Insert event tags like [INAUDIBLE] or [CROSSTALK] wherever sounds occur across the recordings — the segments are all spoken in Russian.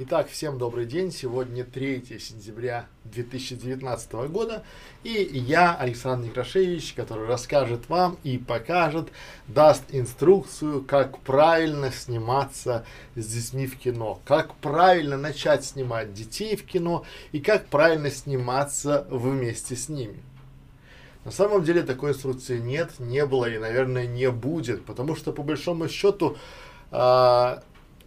Итак, всем добрый день. Сегодня 3 сентября 2019 года. И я, Александр Некрашевич, который расскажет вам и покажет, даст инструкцию, как правильно сниматься с детьми в кино. Как правильно начать снимать детей в кино и как правильно сниматься вместе с ними. На самом деле такой инструкции нет, не было и, наверное, не будет, потому что по большому счету э,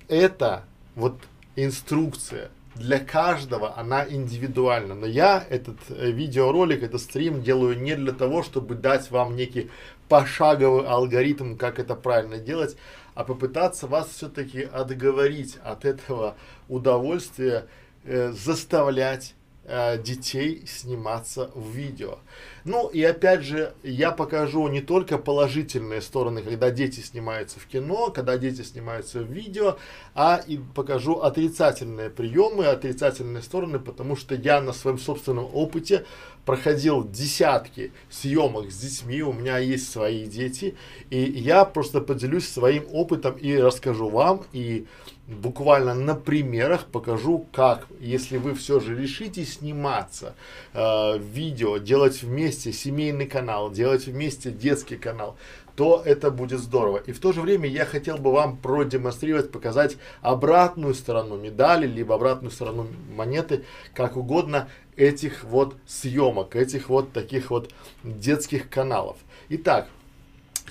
это вот инструкция для каждого, она индивидуальна. Но я этот э, видеоролик, этот стрим делаю не для того, чтобы дать вам некий пошаговый алгоритм, как это правильно делать, а попытаться вас все-таки отговорить от этого удовольствия, э, заставлять э, детей сниматься в видео. Ну и опять же, я покажу не только положительные стороны, когда дети снимаются в кино, когда дети снимаются в видео, а и покажу отрицательные приемы, отрицательные стороны, потому что я на своем собственном опыте проходил десятки съемок с детьми, у меня есть свои дети, и я просто поделюсь своим опытом и расскажу вам, и буквально на примерах покажу, как, если вы все же решите сниматься, э, видео, делать вместе семейный канал, делать вместе детский канал, то это будет здорово. И в то же время я хотел бы вам продемонстрировать, показать обратную сторону медали, либо обратную сторону монеты, как угодно, этих вот съемок, этих вот таких вот детских каналов. Итак,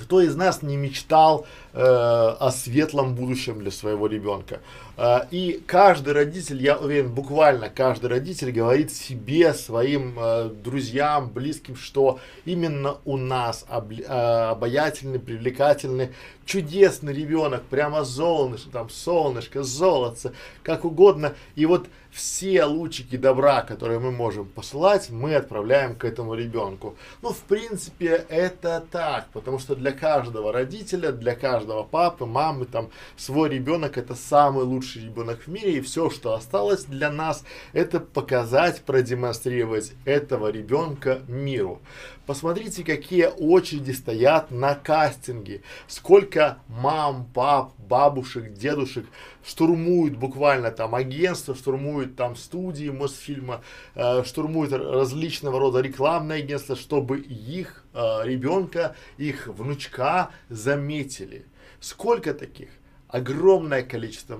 кто из нас не мечтал э, о светлом будущем для своего ребенка? Э, и каждый родитель, я уверен, буквально каждый родитель говорит себе, своим э, друзьям, близким, что именно у нас об, э, обаятельный, привлекательный, чудесный ребенок, прямо солнышко, там солнышко, золотце, как угодно. И вот все лучики добра, которые мы можем посылать, мы отправляем к этому ребенку. Ну, в принципе, это так, потому что для каждого родителя, для каждого папы, мамы, там, свой ребенок это самый лучший ребенок в мире, и все, что осталось для нас, это показать, продемонстрировать этого ребенка миру. Посмотрите, какие очереди стоят на кастинге. Сколько мам, пап, бабушек, дедушек штурмуют буквально там агентство, штурмуют там студии Мосфильма, э, штурмуют различного рода рекламные агентства, чтобы их э, ребенка, их внучка заметили. Сколько таких? огромное количество,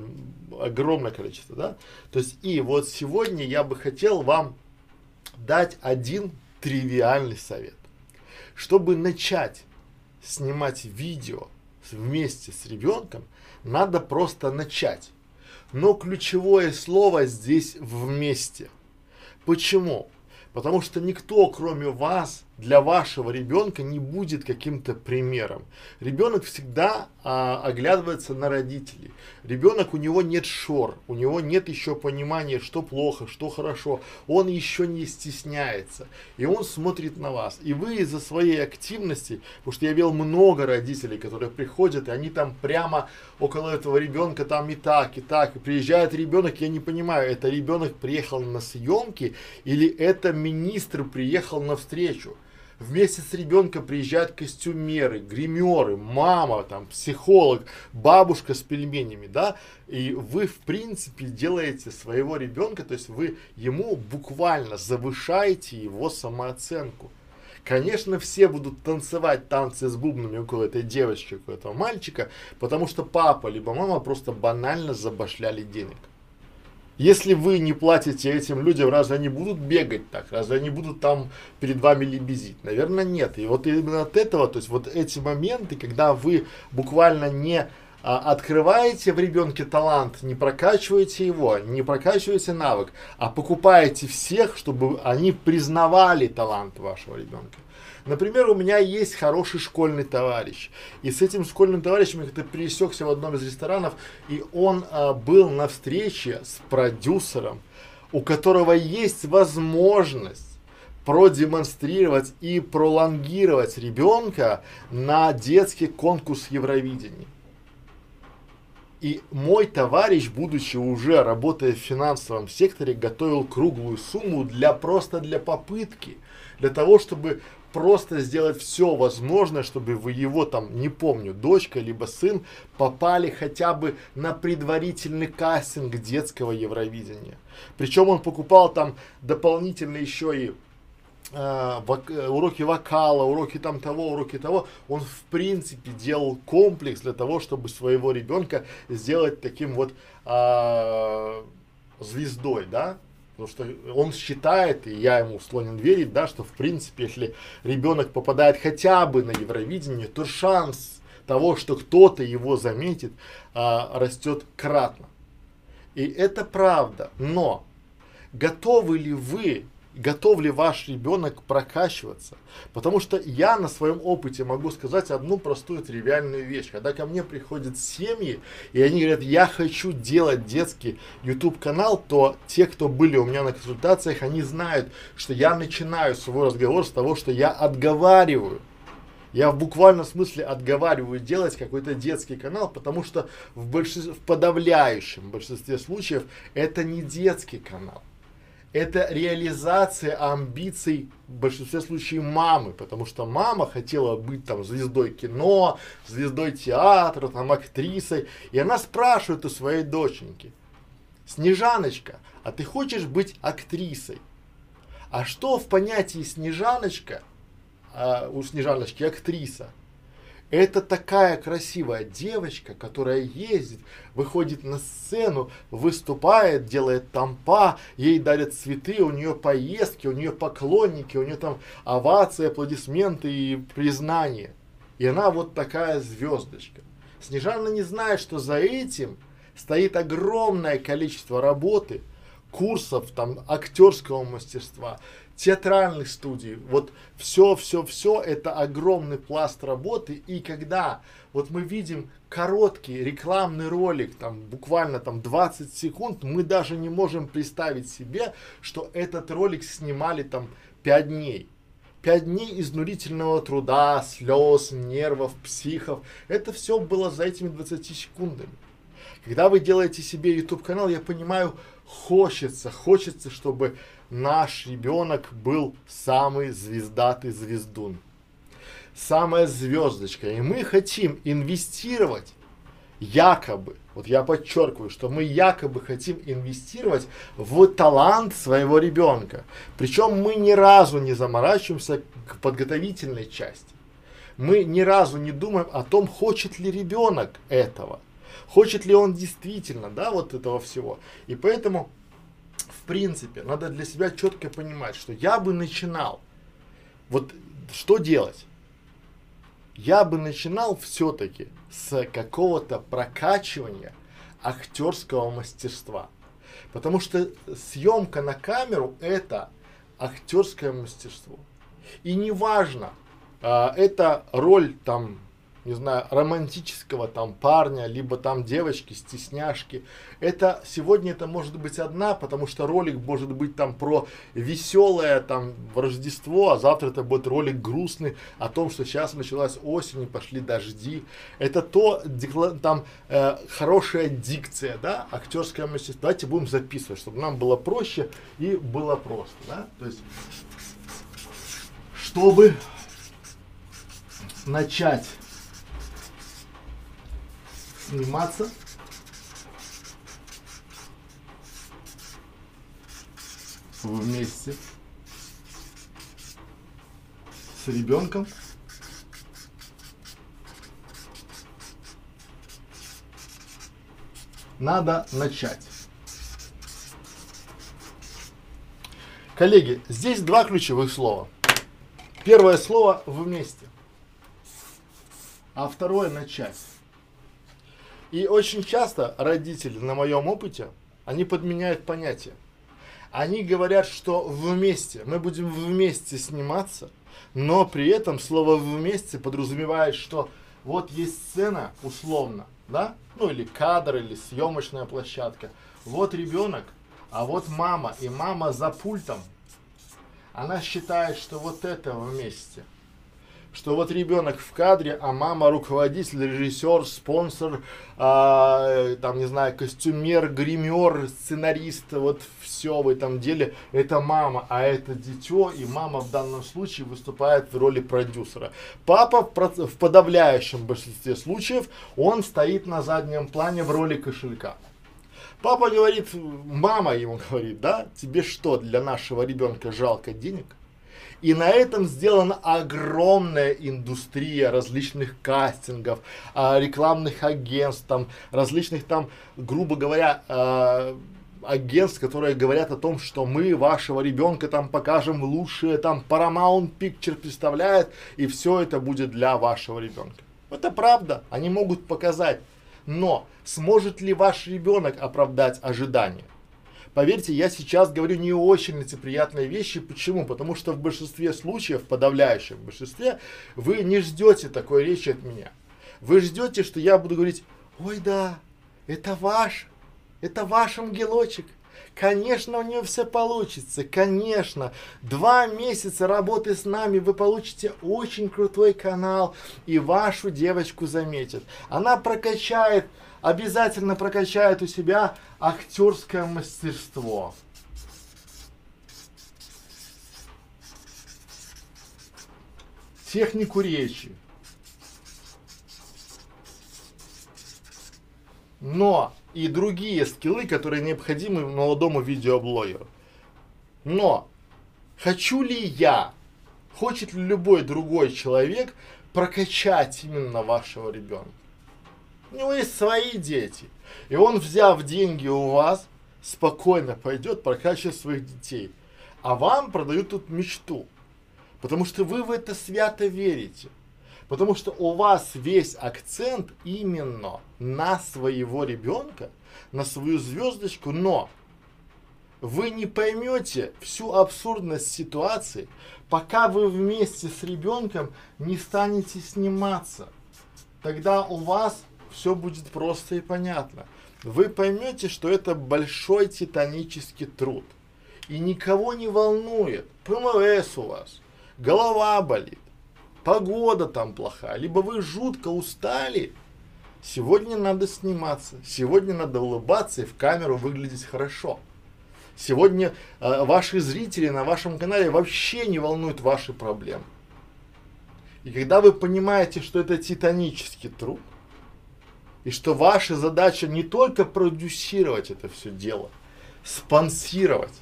огромное количество, да. То есть и вот сегодня я бы хотел вам дать один тривиальный совет. Чтобы начать снимать видео вместе с ребенком, надо просто начать. Но ключевое слово здесь вместе. Почему? Потому что никто, кроме вас, для вашего ребенка не будет каким-то примером. Ребенок всегда а, оглядывается на родителей. Ребенок, у него нет шор, у него нет еще понимания, что плохо, что хорошо. Он еще не стесняется. И он смотрит на вас. И вы из-за своей активности, потому что я видел много родителей, которые приходят, и они там прямо около этого ребенка там и так, и так. И приезжает ребенок, я не понимаю, это ребенок приехал на съемки или это министр приехал на встречу вместе с ребенком приезжают костюмеры, гримеры, мама, там, психолог, бабушка с пельменями, да, и вы, в принципе, делаете своего ребенка, то есть вы ему буквально завышаете его самооценку. Конечно, все будут танцевать танцы с бубнами около этой девочки, около этого мальчика, потому что папа либо мама просто банально забашляли денег. Если вы не платите этим людям, разве они будут бегать так? Разве они будут там перед вами лебезить? Наверное, нет. И вот именно от этого, то есть вот эти моменты, когда вы буквально не а, открываете в ребенке талант, не прокачиваете его, не прокачиваете навык, а покупаете всех, чтобы они признавали талант вашего ребенка. Например, у меня есть хороший школьный товарищ. И с этим школьным товарищем я как-то пересекся в одном из ресторанов, и он а, был на встрече с продюсером, у которого есть возможность продемонстрировать и пролонгировать ребенка на детский конкурс Евровидения. И мой товарищ, будучи уже работая в финансовом секторе, готовил круглую сумму для просто для попытки, для того, чтобы просто сделать все возможное, чтобы вы его там, не помню, дочка либо сын попали хотя бы на предварительный кастинг детского Евровидения. Причем он покупал там дополнительно еще и э, вок, уроки вокала, уроки там того, уроки того, он в принципе делал комплекс для того, чтобы своего ребенка сделать таким вот э, звездой, да, потому что он считает, и я ему склонен верить, да, что в принципе, если ребенок попадает хотя бы на Евровидение, то шанс того, что кто-то его заметит, а, растет кратно. И это правда, но готовы ли вы готов ли ваш ребенок прокачиваться. Потому что я на своем опыте могу сказать одну простую тривиальную вещь. Когда ко мне приходят семьи, и они говорят, я хочу делать детский YouTube канал, то те, кто были у меня на консультациях, они знают, что я начинаю свой разговор с того, что я отговариваю. Я в буквальном смысле отговариваю делать какой-то детский канал, потому что в, большинстве, в подавляющем большинстве случаев это не детский канал это реализация амбиций в большинстве случаев мамы, потому что мама хотела быть там звездой кино, звездой театра, там актрисой, и она спрашивает у своей доченьки, Снежаночка, а ты хочешь быть актрисой? А что в понятии Снежаночка, а, у Снежаночки актриса? Это такая красивая девочка, которая ездит, выходит на сцену, выступает, делает тампа, ей дарят цветы, у нее поездки, у нее поклонники, у нее там овации, аплодисменты и признания. И она вот такая звездочка. Снежана не знает, что за этим стоит огромное количество работы, курсов там актерского мастерства, театральных студий, вот все, все, все это огромный пласт работы, и когда вот мы видим короткий рекламный ролик, там буквально там 20 секунд, мы даже не можем представить себе, что этот ролик снимали там 5 дней. Пять дней изнурительного труда, слез, нервов, психов. Это все было за этими 20 секундами. Когда вы делаете себе YouTube канал, я понимаю, хочется, хочется, чтобы наш ребенок был самый звездатый звездун. Самая звездочка. И мы хотим инвестировать якобы, вот я подчеркиваю, что мы якобы хотим инвестировать в талант своего ребенка. Причем мы ни разу не заморачиваемся к подготовительной части. Мы ни разу не думаем о том, хочет ли ребенок этого. Хочет ли он действительно, да, вот этого всего. И поэтому в принципе, надо для себя четко понимать, что я бы начинал, вот что делать? Я бы начинал все-таки с какого-то прокачивания актерского мастерства. Потому что съемка на камеру это актерское мастерство. И неважно, э, это роль там не знаю, романтического там парня, либо там девочки, стесняшки. Это сегодня это может быть одна, потому что ролик может быть там про веселое там Рождество, а завтра это будет ролик грустный о том, что сейчас началась осень и пошли дожди. Это то, там э, хорошая дикция, да, актерское мастерство. Давайте будем записывать, чтобы нам было проще и было просто, да. То есть, чтобы начать сниматься. Вместе с ребенком. Надо начать. Коллеги, здесь два ключевых слова. Первое слово вместе, а второе начать. И очень часто родители, на моем опыте, они подменяют понятия. Они говорят, что вместе, мы будем вместе сниматься, но при этом слово вместе подразумевает, что вот есть сцена условно, да, ну или кадр, или съемочная площадка. Вот ребенок, а вот мама, и мама за пультом. Она считает, что вот это вместе. Что вот ребенок в кадре, а мама руководитель, режиссер, спонсор, а, там, не знаю, костюмер, гример, сценарист, вот все в этом деле, это мама, а это дитё, и мама в данном случае выступает в роли продюсера. Папа в, в подавляющем большинстве случаев, он стоит на заднем плане в роли кошелька. Папа говорит, мама ему говорит, да, тебе что, для нашего ребенка жалко денег? И на этом сделана огромная индустрия различных кастингов, а, рекламных агентств, там, различных там, грубо говоря, а, агентств, которые говорят о том, что мы вашего ребенка там покажем лучшее, там Paramount Picture представляет, и все это будет для вашего ребенка. Это правда, они могут показать. Но сможет ли ваш ребенок оправдать ожидания? Поверьте, я сейчас говорю не очень лицеприятные вещи. Почему? Потому что в большинстве случаев, в подавляющем большинстве, вы не ждете такой речи от меня. Вы ждете, что я буду говорить, ой да, это ваш, это ваш ангелочек. Конечно, у нее все получится, конечно. Два месяца работы с нами, вы получите очень крутой канал, и вашу девочку заметят. Она прокачает обязательно прокачает у себя актерское мастерство. Технику речи. Но и другие скиллы, которые необходимы молодому видеоблогеру. Но хочу ли я, хочет ли любой другой человек прокачать именно вашего ребенка? У него есть свои дети. И он, взяв деньги у вас, спокойно пойдет прокачивать своих детей. А вам продают тут мечту. Потому что вы в это свято верите. Потому что у вас весь акцент именно на своего ребенка, на свою звездочку, но вы не поймете всю абсурдность ситуации, пока вы вместе с ребенком не станете сниматься. Тогда у вас все будет просто и понятно. Вы поймете, что это большой титанический труд. И никого не волнует, ПМС у вас, голова болит, погода там плохая, либо вы жутко устали. Сегодня надо сниматься, сегодня надо улыбаться и в камеру выглядеть хорошо. Сегодня э, ваши зрители на вашем канале вообще не волнуют ваши проблемы. И когда вы понимаете, что это титанический труд, и что ваша задача не только продюсировать это все дело, спонсировать,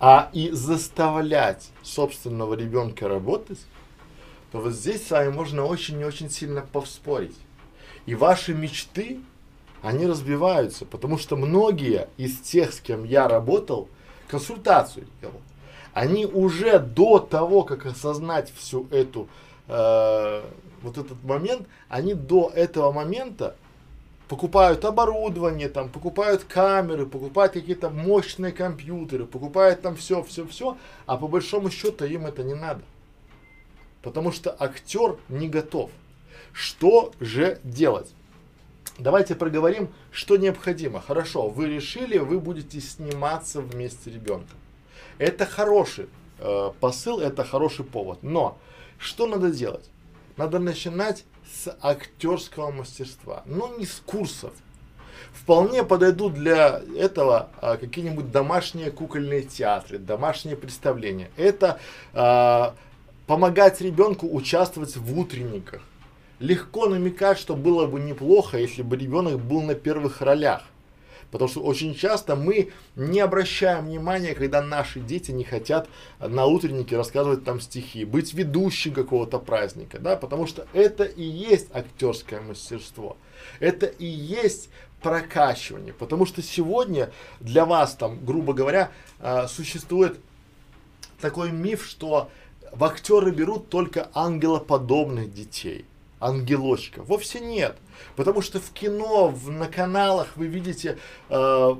а и заставлять собственного ребенка работать, то вот здесь с вами можно очень и очень сильно повспорить. И ваши мечты, они разбиваются, потому что многие из тех, с кем я работал, консультацию делал, они уже до того, как осознать всю эту э, вот этот момент, они до этого момента покупают оборудование, там, покупают камеры, покупают какие-то мощные компьютеры, покупают там все, все, все, а по большому счету им это не надо. Потому что актер не готов. Что же делать? Давайте проговорим, что необходимо. Хорошо, вы решили, вы будете сниматься вместе с ребенком. Это хороший э, посыл, это хороший повод. Но что надо делать? надо начинать с актерского мастерства, но не с курсов. Вполне подойдут для этого а, какие-нибудь домашние кукольные театры, домашние представления. Это а, помогать ребенку участвовать в утренниках. Легко намекать, что было бы неплохо, если бы ребенок был на первых ролях. Потому что очень часто мы не обращаем внимания, когда наши дети не хотят на утреннике рассказывать там стихи, быть ведущим какого-то праздника, да, потому что это и есть актерское мастерство. Это и есть прокачивание. Потому что сегодня для вас там, грубо говоря, а, существует такой миф, что в актеры берут только ангелоподобных детей ангелочка. Вовсе нет. Потому что в кино, в, на каналах вы видите, э,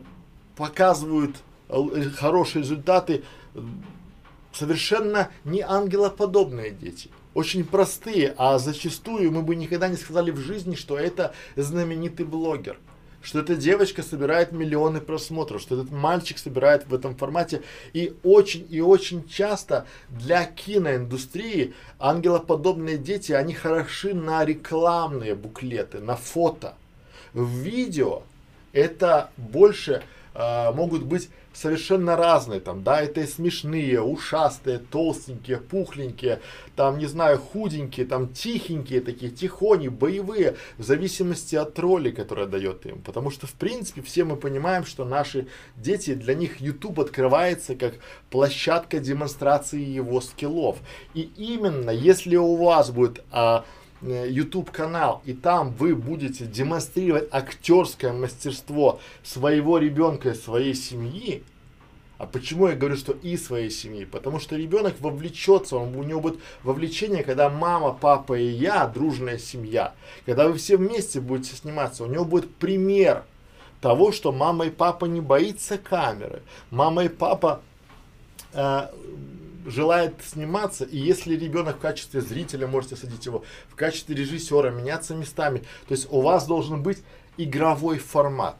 показывают э, хорошие результаты совершенно не ангелоподобные дети. Очень простые, а зачастую мы бы никогда не сказали в жизни, что это знаменитый блогер. Что эта девочка собирает миллионы просмотров, что этот мальчик собирает в этом формате. И очень и очень часто для киноиндустрии ангелоподобные дети, они хороши на рекламные буклеты, на фото. В видео это больше э, могут быть совершенно разные, там, да, это и смешные, ушастые, толстенькие, пухленькие, там, не знаю, худенькие, там, тихенькие такие, тихони, боевые, в зависимости от роли, которая дает им. Потому что, в принципе, все мы понимаем, что наши дети, для них YouTube открывается как площадка демонстрации его скиллов. И именно, если у вас будет а, YouTube канал, и там вы будете демонстрировать актерское мастерство своего ребенка и своей семьи, а почему я говорю, что и своей семьи? Потому что ребенок вовлечется, он, у него будет вовлечение, когда мама, папа и я, дружная семья, когда вы все вместе будете сниматься, у него будет пример того, что мама и папа не боится камеры, мама и папа э, желает сниматься, и если ребенок в качестве зрителя, можете садить его, в качестве режиссера, меняться местами, то есть у вас должен быть игровой формат.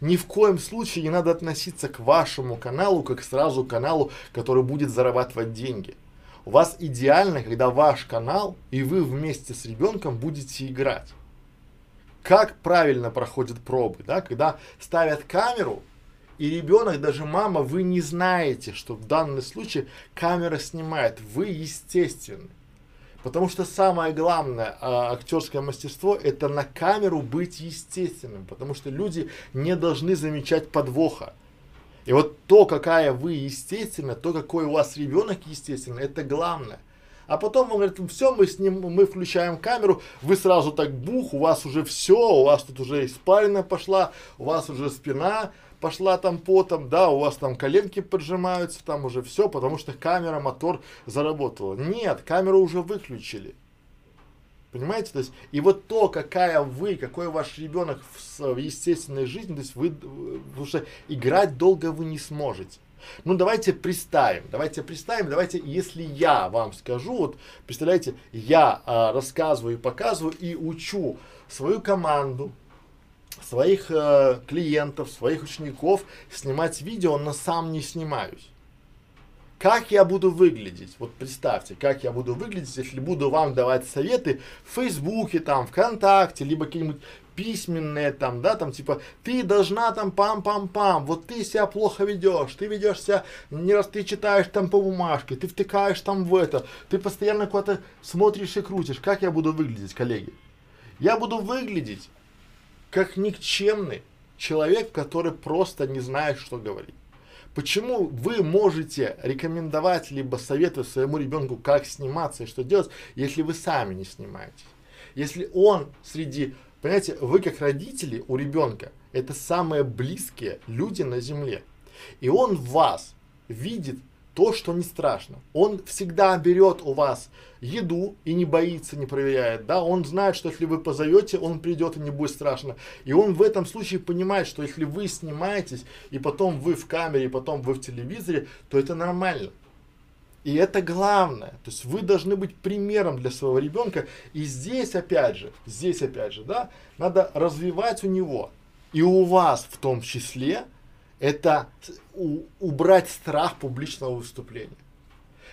Ни в коем случае не надо относиться к вашему каналу как сразу каналу, который будет зарабатывать деньги. У вас идеально, когда ваш канал и вы вместе с ребенком будете играть. Как правильно проходят пробы, да, когда ставят камеру, и ребенок, даже мама, вы не знаете, что в данном случае камера снимает. Вы естественны. Потому что самое главное а, актерское мастерство это на камеру быть естественным. Потому что люди не должны замечать подвоха. И вот то, какая вы естественна, то, какой у вас ребенок естественный, это главное. А потом он говорит, все, мы с ним, мы включаем камеру, вы сразу так бух, у вас уже все, у вас тут уже испарина пошла, у вас уже спина, пошла там потом, да, у вас там коленки поджимаются, там уже все, потому что камера, мотор заработала. Нет, камеру уже выключили. Понимаете? То есть, и вот то, какая вы, какой ваш ребенок в, в естественной жизни, то есть вы, потому что играть долго вы не сможете. Ну, давайте представим, давайте представим, давайте, если я вам скажу, вот, представляете, я а, рассказываю и показываю и учу свою команду, своих э, клиентов, своих учеников снимать видео, но сам не снимаюсь. Как я буду выглядеть? Вот представьте, как я буду выглядеть, если буду вам давать советы в Фейсбуке, там, ВКонтакте, либо какие-нибудь письменные там, да, там типа, ты должна там пам-пам-пам, вот ты себя плохо ведешь, ты ведешь себя, не раз ты читаешь там по бумажке, ты втыкаешь там в это, ты постоянно куда-то смотришь и крутишь. Как я буду выглядеть, коллеги? Я буду выглядеть как никчемный человек, который просто не знает, что говорить. Почему вы можете рекомендовать либо советовать своему ребенку, как сниматься и что делать, если вы сами не снимаетесь? Если он среди, понимаете, вы как родители у ребенка, это самые близкие люди на земле. И он вас видит то, что не страшно. Он всегда берет у вас еду и не боится, не проверяет, да, он знает, что если вы позовете, он придет и не будет страшно. И он в этом случае понимает, что если вы снимаетесь, и потом вы в камере, и потом вы в телевизоре, то это нормально. И это главное. То есть вы должны быть примером для своего ребенка. И здесь опять же, здесь опять же, да, надо развивать у него и у вас в том числе это у, убрать страх публичного выступления.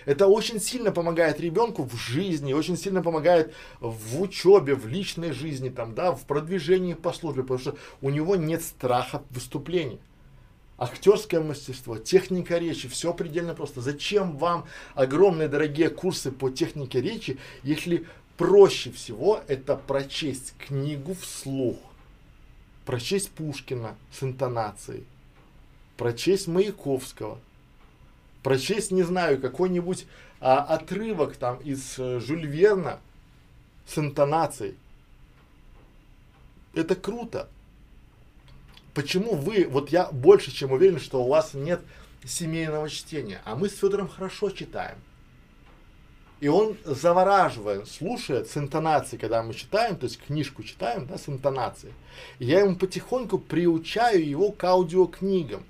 Это очень сильно помогает ребенку в жизни, очень сильно помогает в учебе, в личной жизни, там, да, в продвижении по службе, потому что у него нет страха выступления. Актерское мастерство, техника речи, все предельно просто. Зачем вам огромные дорогие курсы по технике речи, если проще всего это прочесть книгу вслух, прочесть Пушкина с интонацией, прочесть Маяковского, прочесть, не знаю, какой-нибудь а, отрывок там из э, Жюль Верна с интонацией. Это круто. Почему вы, вот я больше чем уверен, что у вас нет семейного чтения, а мы с Федором хорошо читаем. И он завораживает, слушает с интонацией, когда мы читаем, то есть книжку читаем, да, с интонацией. И я ему потихоньку приучаю его к аудиокнигам.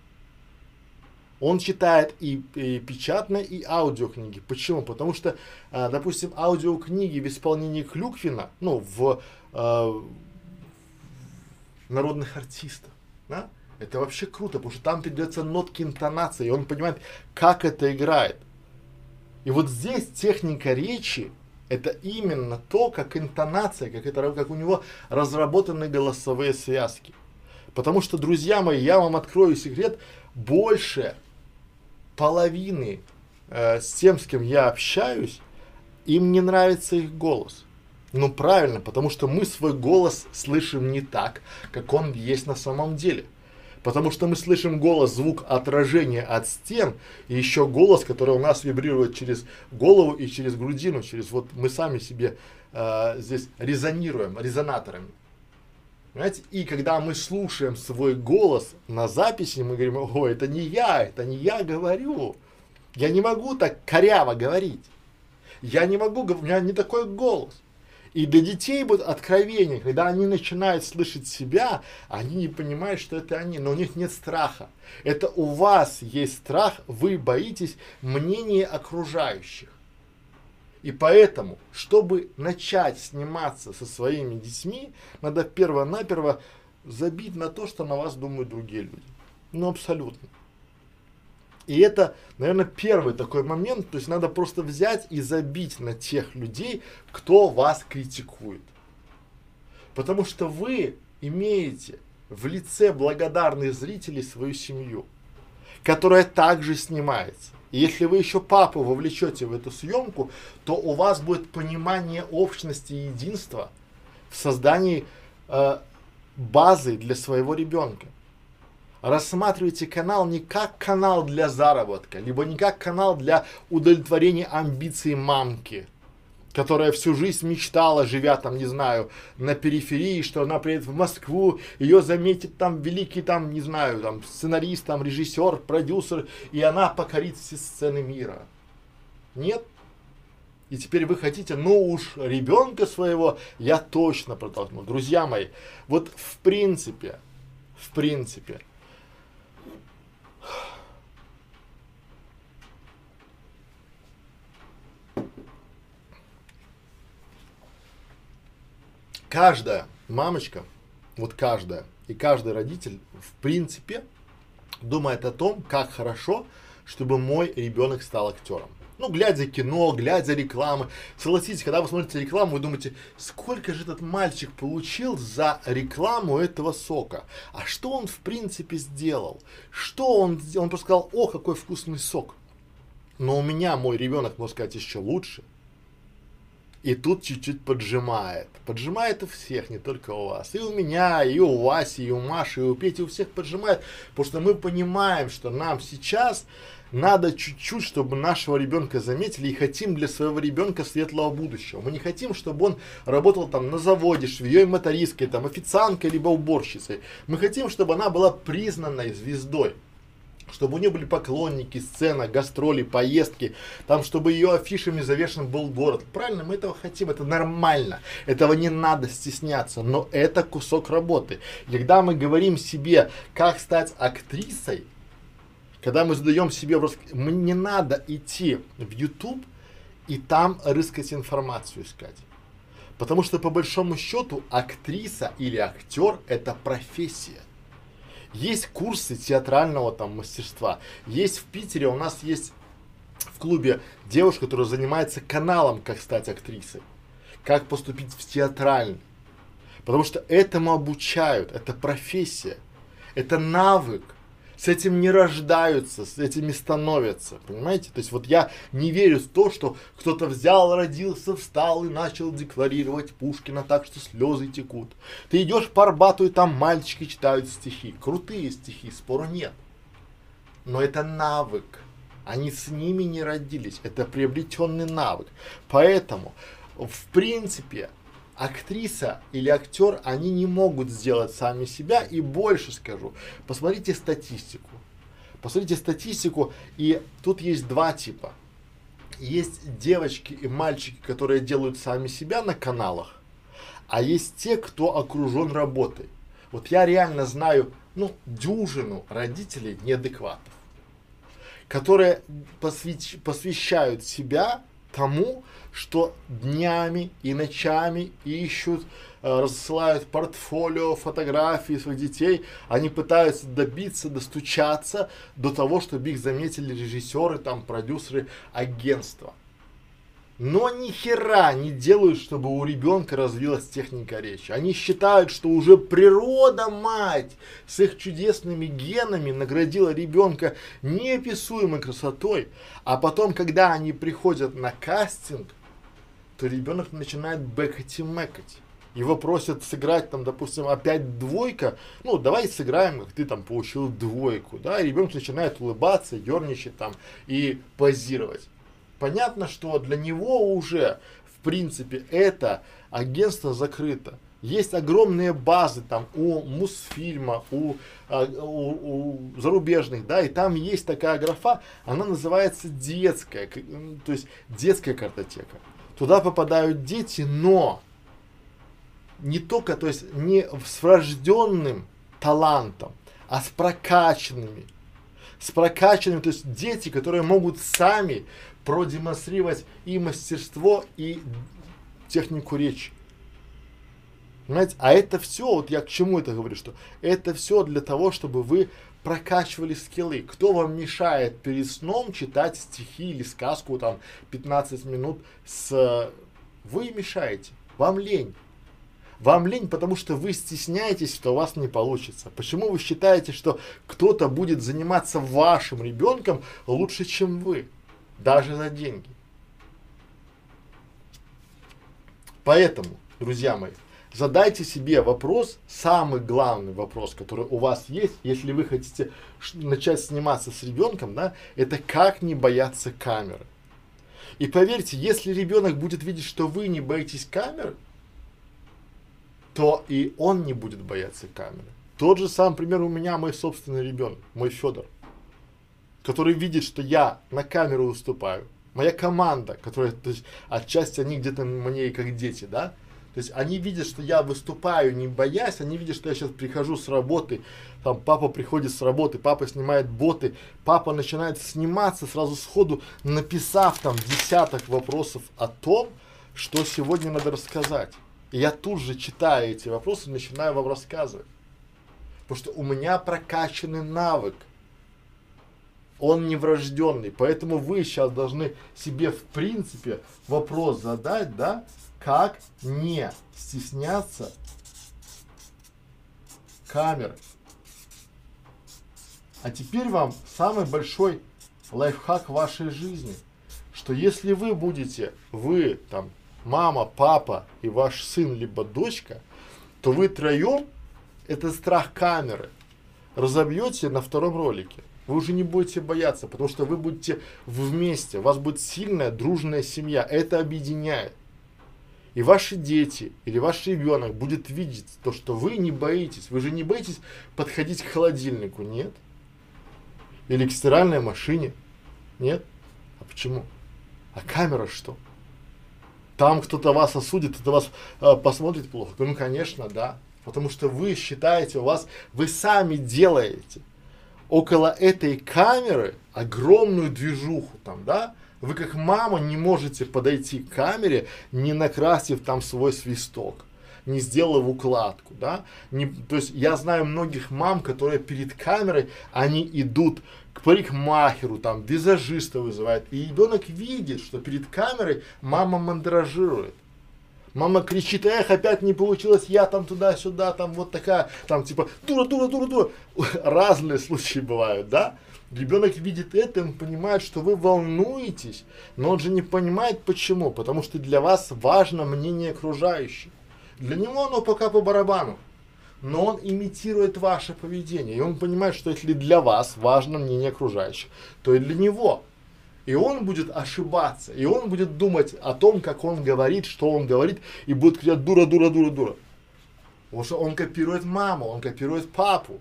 Он читает и, и печатные, и аудиокниги. Почему? Потому что, а, допустим, аудиокниги в исполнении Клюквина, ну, в, а, народных артистов. Да? Это вообще круто, потому что там передается нотки интонации, и он понимает, как это играет. И вот здесь техника речи это именно то, как интонация, как, это, как у него разработаны голосовые связки. Потому что, друзья мои, я вам открою секрет, больше половины э, с тем, с кем я общаюсь, им не нравится их голос. Ну правильно, потому что мы свой голос слышим не так, как он есть на самом деле. Потому что мы слышим голос, звук отражения от стен, и еще голос, который у нас вибрирует через голову и через грудину, через вот мы сами себе э, здесь резонируем, резонаторами. Понимаете? И когда мы слушаем свой голос на записи, мы говорим, о, это не я, это не я говорю. Я не могу так коряво говорить. Я не могу, у меня не такой голос. И для детей будет откровение, когда они начинают слышать себя, они не понимают, что это они, но у них нет страха. Это у вас есть страх, вы боитесь мнения окружающих. И поэтому, чтобы начать сниматься со своими детьми, надо перво-наперво забить на то, что на вас думают другие люди. Ну, абсолютно. И это, наверное, первый такой момент, то есть надо просто взять и забить на тех людей, кто вас критикует. Потому что вы имеете в лице благодарных зрителей свою семью, которая также снимается. И если вы еще папу вовлечете в эту съемку, то у вас будет понимание общности и единства в создании э, базы для своего ребенка рассматривайте канал не как канал для заработка, либо не как канал для удовлетворения амбиций мамки, которая всю жизнь мечтала, живя там, не знаю, на периферии, что она приедет в Москву, ее заметит там великий там, не знаю, там сценарист, там режиссер, продюсер, и она покорит все сцены мира. Нет. И теперь вы хотите, ну уж ребенка своего я точно протолкну. Друзья мои, вот в принципе, в принципе, каждая мамочка, вот каждая, и каждый родитель, в принципе, думает о том, как хорошо, чтобы мой ребенок стал актером. Ну, глядя кино, глядя рекламы. Согласитесь, когда вы смотрите рекламу, вы думаете, сколько же этот мальчик получил за рекламу этого сока? А что он в принципе сделал? Что он сделал? Он просто сказал, о, какой вкусный сок. Но у меня мой ребенок, можно сказать, еще лучше. И тут чуть-чуть поджимает. Поджимает у всех, не только у вас. И у меня, и у Васи, и у Маши, и у Пети, у всех поджимает. Потому что мы понимаем, что нам сейчас надо чуть-чуть, чтобы нашего ребенка заметили и хотим для своего ребенка светлого будущего. Мы не хотим, чтобы он работал там на заводе, швеей мотористкой, там официанткой, либо уборщицей. Мы хотим, чтобы она была признанной звездой чтобы у нее были поклонники, сцена, гастроли, поездки, там, чтобы ее афишами завешен был город. Правильно, мы этого хотим, это нормально, этого не надо стесняться, но это кусок работы. когда мы говорим себе, как стать актрисой, когда мы задаем себе вопрос, не надо идти в YouTube и там рыскать информацию искать. Потому что по большому счету актриса или актер это профессия. Есть курсы театрального там мастерства. Есть в Питере, у нас есть в клубе девушка, которая занимается каналом, как стать актрисой. Как поступить в театральный. Потому что этому обучают, это профессия, это навык с этим не рождаются, с этими становятся, понимаете? То есть вот я не верю в то, что кто-то взял, родился, встал и начал декларировать Пушкина так, что слезы текут. Ты идешь по Арбату, и там мальчики читают стихи, крутые стихи, спору нет. Но это навык, они с ними не родились, это приобретенный навык. Поэтому, в принципе, актриса или актер, они не могут сделать сами себя. И больше скажу, посмотрите статистику. Посмотрите статистику, и тут есть два типа. Есть девочки и мальчики, которые делают сами себя на каналах, а есть те, кто окружен работой. Вот я реально знаю, ну, дюжину родителей неадекватов, которые посвящ, посвящают себя тому, что днями и ночами ищут, э, рассылают портфолио, фотографии своих детей, они пытаются добиться, достучаться до того, чтобы их заметили режиссеры, там, продюсеры, агентства но ни хера не делают, чтобы у ребенка развилась техника речи. Они считают, что уже природа, мать, с их чудесными генами наградила ребенка неописуемой красотой, а потом, когда они приходят на кастинг, то ребенок начинает бэкать и мэкать. Его просят сыграть там, допустим, опять двойка, ну, давай сыграем, как ты там получил двойку, да, и ребенок начинает улыбаться, ерничать там и позировать понятно, что для него уже, в принципе, это агентство закрыто. Есть огромные базы там у Мусфильма, у, а, у, у зарубежных, да, и там есть такая графа, она называется детская, то есть детская картотека. Туда попадают дети, но не только, то есть не с врожденным талантом, а с прокачанными, с прокачанными, то есть дети, которые могут сами продемонстрировать и мастерство, и технику речи. Понимаете? А это все, вот я к чему это говорю, что это все для того, чтобы вы прокачивали скиллы. Кто вам мешает перед сном читать стихи или сказку там 15 минут с... Вы мешаете. Вам лень. Вам лень, потому что вы стесняетесь, что у вас не получится. Почему вы считаете, что кто-то будет заниматься вашим ребенком лучше, чем вы? Даже за деньги. Поэтому, друзья мои, задайте себе вопрос, самый главный вопрос, который у вас есть, если вы хотите начать сниматься с ребенком, да, это как не бояться камеры. И поверьте, если ребенок будет видеть, что вы не боитесь камеры, то и он не будет бояться камеры. Тот же самый пример у меня, мой собственный ребенок, мой Федор который видит, что я на камеру выступаю, моя команда, которая, то есть, отчасти они где-то мне как дети, да, то есть они видят, что я выступаю, не боясь, они видят, что я сейчас прихожу с работы, там папа приходит с работы, папа снимает боты, папа начинает сниматься сразу сходу, написав там десяток вопросов о том, что сегодня надо рассказать. И я тут же читаю эти вопросы, начинаю вам рассказывать. Потому что у меня прокачанный навык он не врожденный. Поэтому вы сейчас должны себе в принципе вопрос задать, да, как не стесняться камеры. А теперь вам самый большой лайфхак вашей жизни, что если вы будете, вы там, мама, папа и ваш сын, либо дочка, то вы троем этот страх камеры разобьете на втором ролике вы уже не будете бояться, потому что вы будете вместе, у вас будет сильная, дружная семья, это объединяет. И ваши дети или ваш ребенок будет видеть то, что вы не боитесь. Вы же не боитесь подходить к холодильнику, нет? Или к стиральной машине, нет? А почему? А камера что? Там кто-то вас осудит, кто-то вас э, посмотрит плохо. Ну, конечно, да. Потому что вы считаете, у вас, вы сами делаете около этой камеры огромную движуху там, да, вы как мама не можете подойти к камере, не накрасив там свой свисток, не сделав укладку, да, не, то есть я знаю многих мам, которые перед камерой, они идут к парикмахеру, там, визажиста вызывают, и ребенок видит, что перед камерой мама мандражирует. Мама кричит, эх, опять не получилось, я там туда-сюда, там вот такая, там типа, дура, дура, дура, дура. [LAUGHS] Разные случаи бывают, да? Ребенок видит это, он понимает, что вы волнуетесь, но он же не понимает почему, потому что для вас важно мнение окружающих. Для него оно пока по барабану, но он имитирует ваше поведение, и он понимает, что если для вас важно мнение окружающих, то и для него и он будет ошибаться, и он будет думать о том, как он говорит, что он говорит, и будет кричать дура, дура, дура, дура. Потому что он копирует маму, он копирует папу.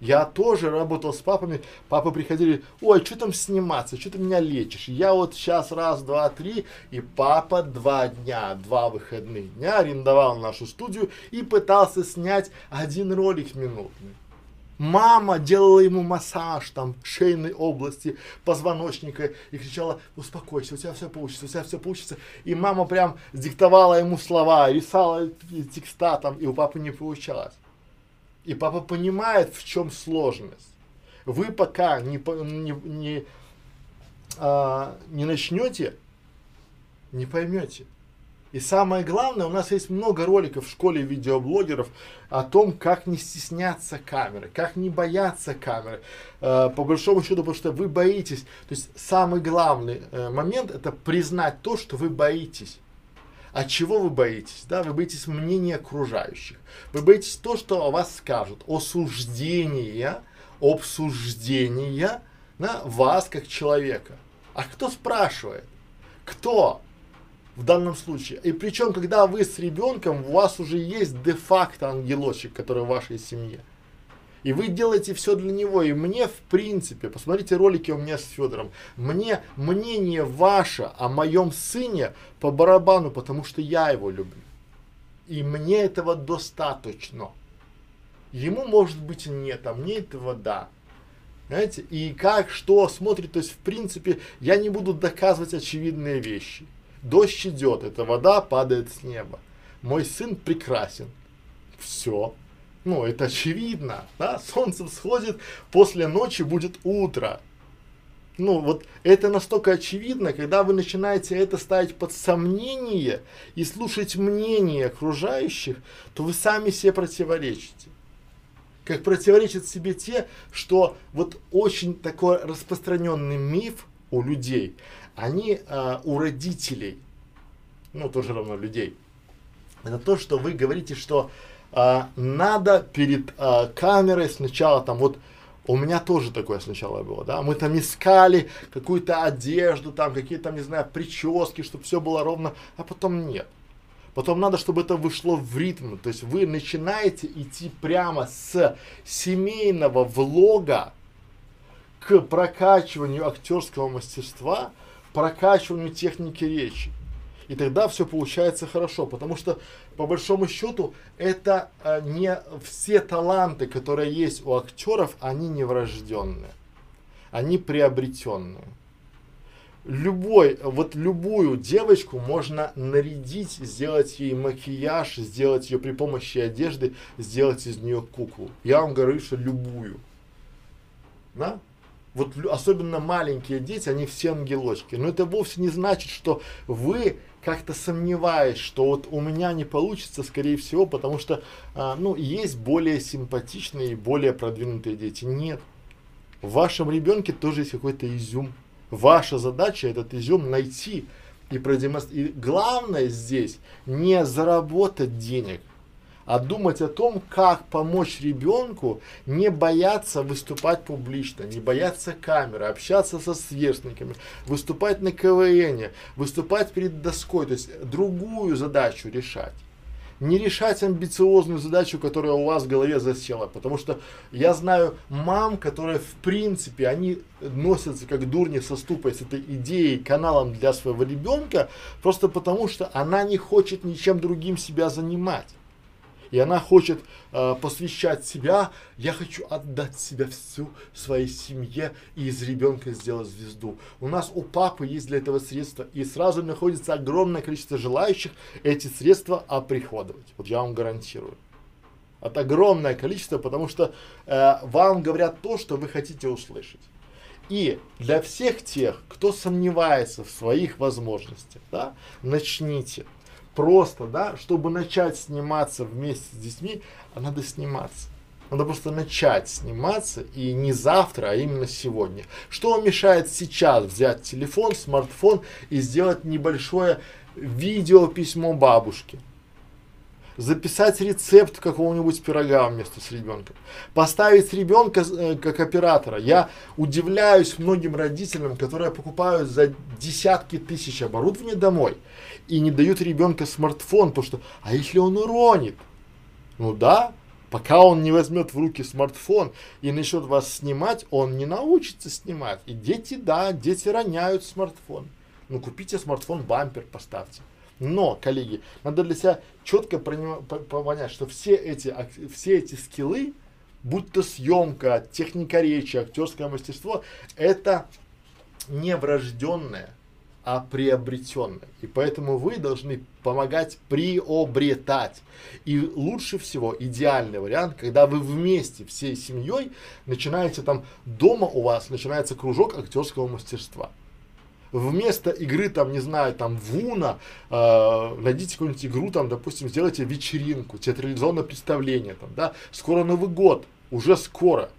Я тоже работал с папами, папы приходили, ой, что там сниматься, что ты меня лечишь? Я вот сейчас раз, два, три, и папа два дня, два выходных дня арендовал нашу студию и пытался снять один ролик минутный. Мама делала ему массаж там шейной области, позвоночника и кричала, успокойся, у тебя все получится, у тебя все получится. И мама прям диктовала ему слова, рисовала текста там, и у папы не получалось. И папа понимает, в чем сложность. Вы пока не, не, не, а, не начнете, не поймете. И самое главное, у нас есть много роликов в школе видеоблогеров о том, как не стесняться камеры, как не бояться камеры. Э, по большому счету, потому что вы боитесь. То есть самый главный э, момент это признать то, что вы боитесь. А чего вы боитесь? Да, вы боитесь мнения окружающих. Вы боитесь то, что о вас скажут. Осуждения, обсуждения да, вас как человека. А кто спрашивает? Кто? В данном случае. И причем, когда вы с ребенком, у вас уже есть де-факто ангелочек, который в вашей семье. И вы делаете все для него. И мне, в принципе, посмотрите ролики у меня с Федором, мне мнение ваше о моем сыне по барабану, потому что я его люблю. И мне этого достаточно. Ему может быть нет, а мне этого да. Знаете, и как, что смотрит, то есть, в принципе, я не буду доказывать очевидные вещи. Дождь идет, эта вода падает с неба. Мой сын прекрасен. Все. Ну, это очевидно, да, солнце всходит, после ночи будет утро. Ну, вот это настолько очевидно, когда вы начинаете это ставить под сомнение и слушать мнение окружающих, то вы сами себе противоречите. Как противоречат себе те, что вот очень такой распространенный миф у людей, они э, у родителей, ну тоже равно людей, это то, что вы говорите, что э, надо перед э, камерой сначала там вот у меня тоже такое сначала было, да, мы там искали какую-то одежду, там какие-то, не знаю, прически, чтобы все было ровно, а потом нет. Потом надо, чтобы это вышло в ритм. То есть вы начинаете идти прямо с семейного влога к прокачиванию актерского мастерства, прокачиванию техники речи. И тогда все получается хорошо, потому что по большому счету это а, не все таланты, которые есть у актеров, они не врожденные, они приобретенные. Любой, вот любую девочку можно нарядить, сделать ей макияж, сделать ее при помощи одежды, сделать из нее куклу. Я вам говорю, что любую. Да? Вот особенно маленькие дети, они все ангелочки. Но это вовсе не значит, что вы как-то сомневаясь, что вот у меня не получится, скорее всего, потому что, а, ну, есть более симпатичные и более продвинутые дети. Нет. В вашем ребенке тоже есть какой-то изюм. Ваша задача этот изюм найти и продемонстрировать. И главное здесь не заработать денег, а думать о том, как помочь ребенку не бояться выступать публично, не бояться камеры, общаться со сверстниками, выступать на КВН, выступать перед доской, то есть другую задачу решать не решать амбициозную задачу, которая у вас в голове засела. Потому что я знаю мам, которые в принципе, они носятся как дурни со ступой с этой идеей, каналом для своего ребенка, просто потому что она не хочет ничем другим себя занимать и она хочет э, посвящать себя, я хочу отдать себя всю своей семье и из ребенка сделать звезду. У нас у папы есть для этого средства, и сразу находится огромное количество желающих эти средства оприходовать. Вот я вам гарантирую. Это огромное количество, потому что э, вам говорят то, что вы хотите услышать. И для всех тех, кто сомневается в своих возможностях, да, начните просто, да, чтобы начать сниматься вместе с детьми, а надо сниматься. Надо просто начать сниматься и не завтра, а именно сегодня. Что вам мешает сейчас взять телефон, смартфон и сделать небольшое видео письмо бабушке? записать рецепт какого-нибудь пирога вместе с ребенком, поставить ребенка э, как оператора. Я удивляюсь многим родителям, которые покупают за десятки тысяч оборудования домой и не дают ребенка смартфон, потому что, а если он уронит? Ну да, пока он не возьмет в руки смартфон и начнет вас снимать, он не научится снимать. И дети, да, дети роняют смартфон. Ну купите смартфон, бампер поставьте. Но, коллеги, надо для себя четко понять, что все эти, все эти скиллы будь то съемка, техника речи, актерское мастерство, это не врожденное, а приобретенное. И поэтому вы должны помогать приобретать. И лучше всего, идеальный вариант, когда вы вместе, всей семьей, начинаете там, дома у вас начинается кружок актерского мастерства вместо игры, там, не знаю, там, Вуна, э, найдите какую-нибудь игру, там, допустим, сделайте вечеринку, театрализованное представление, там, да, скоро Новый год, уже скоро,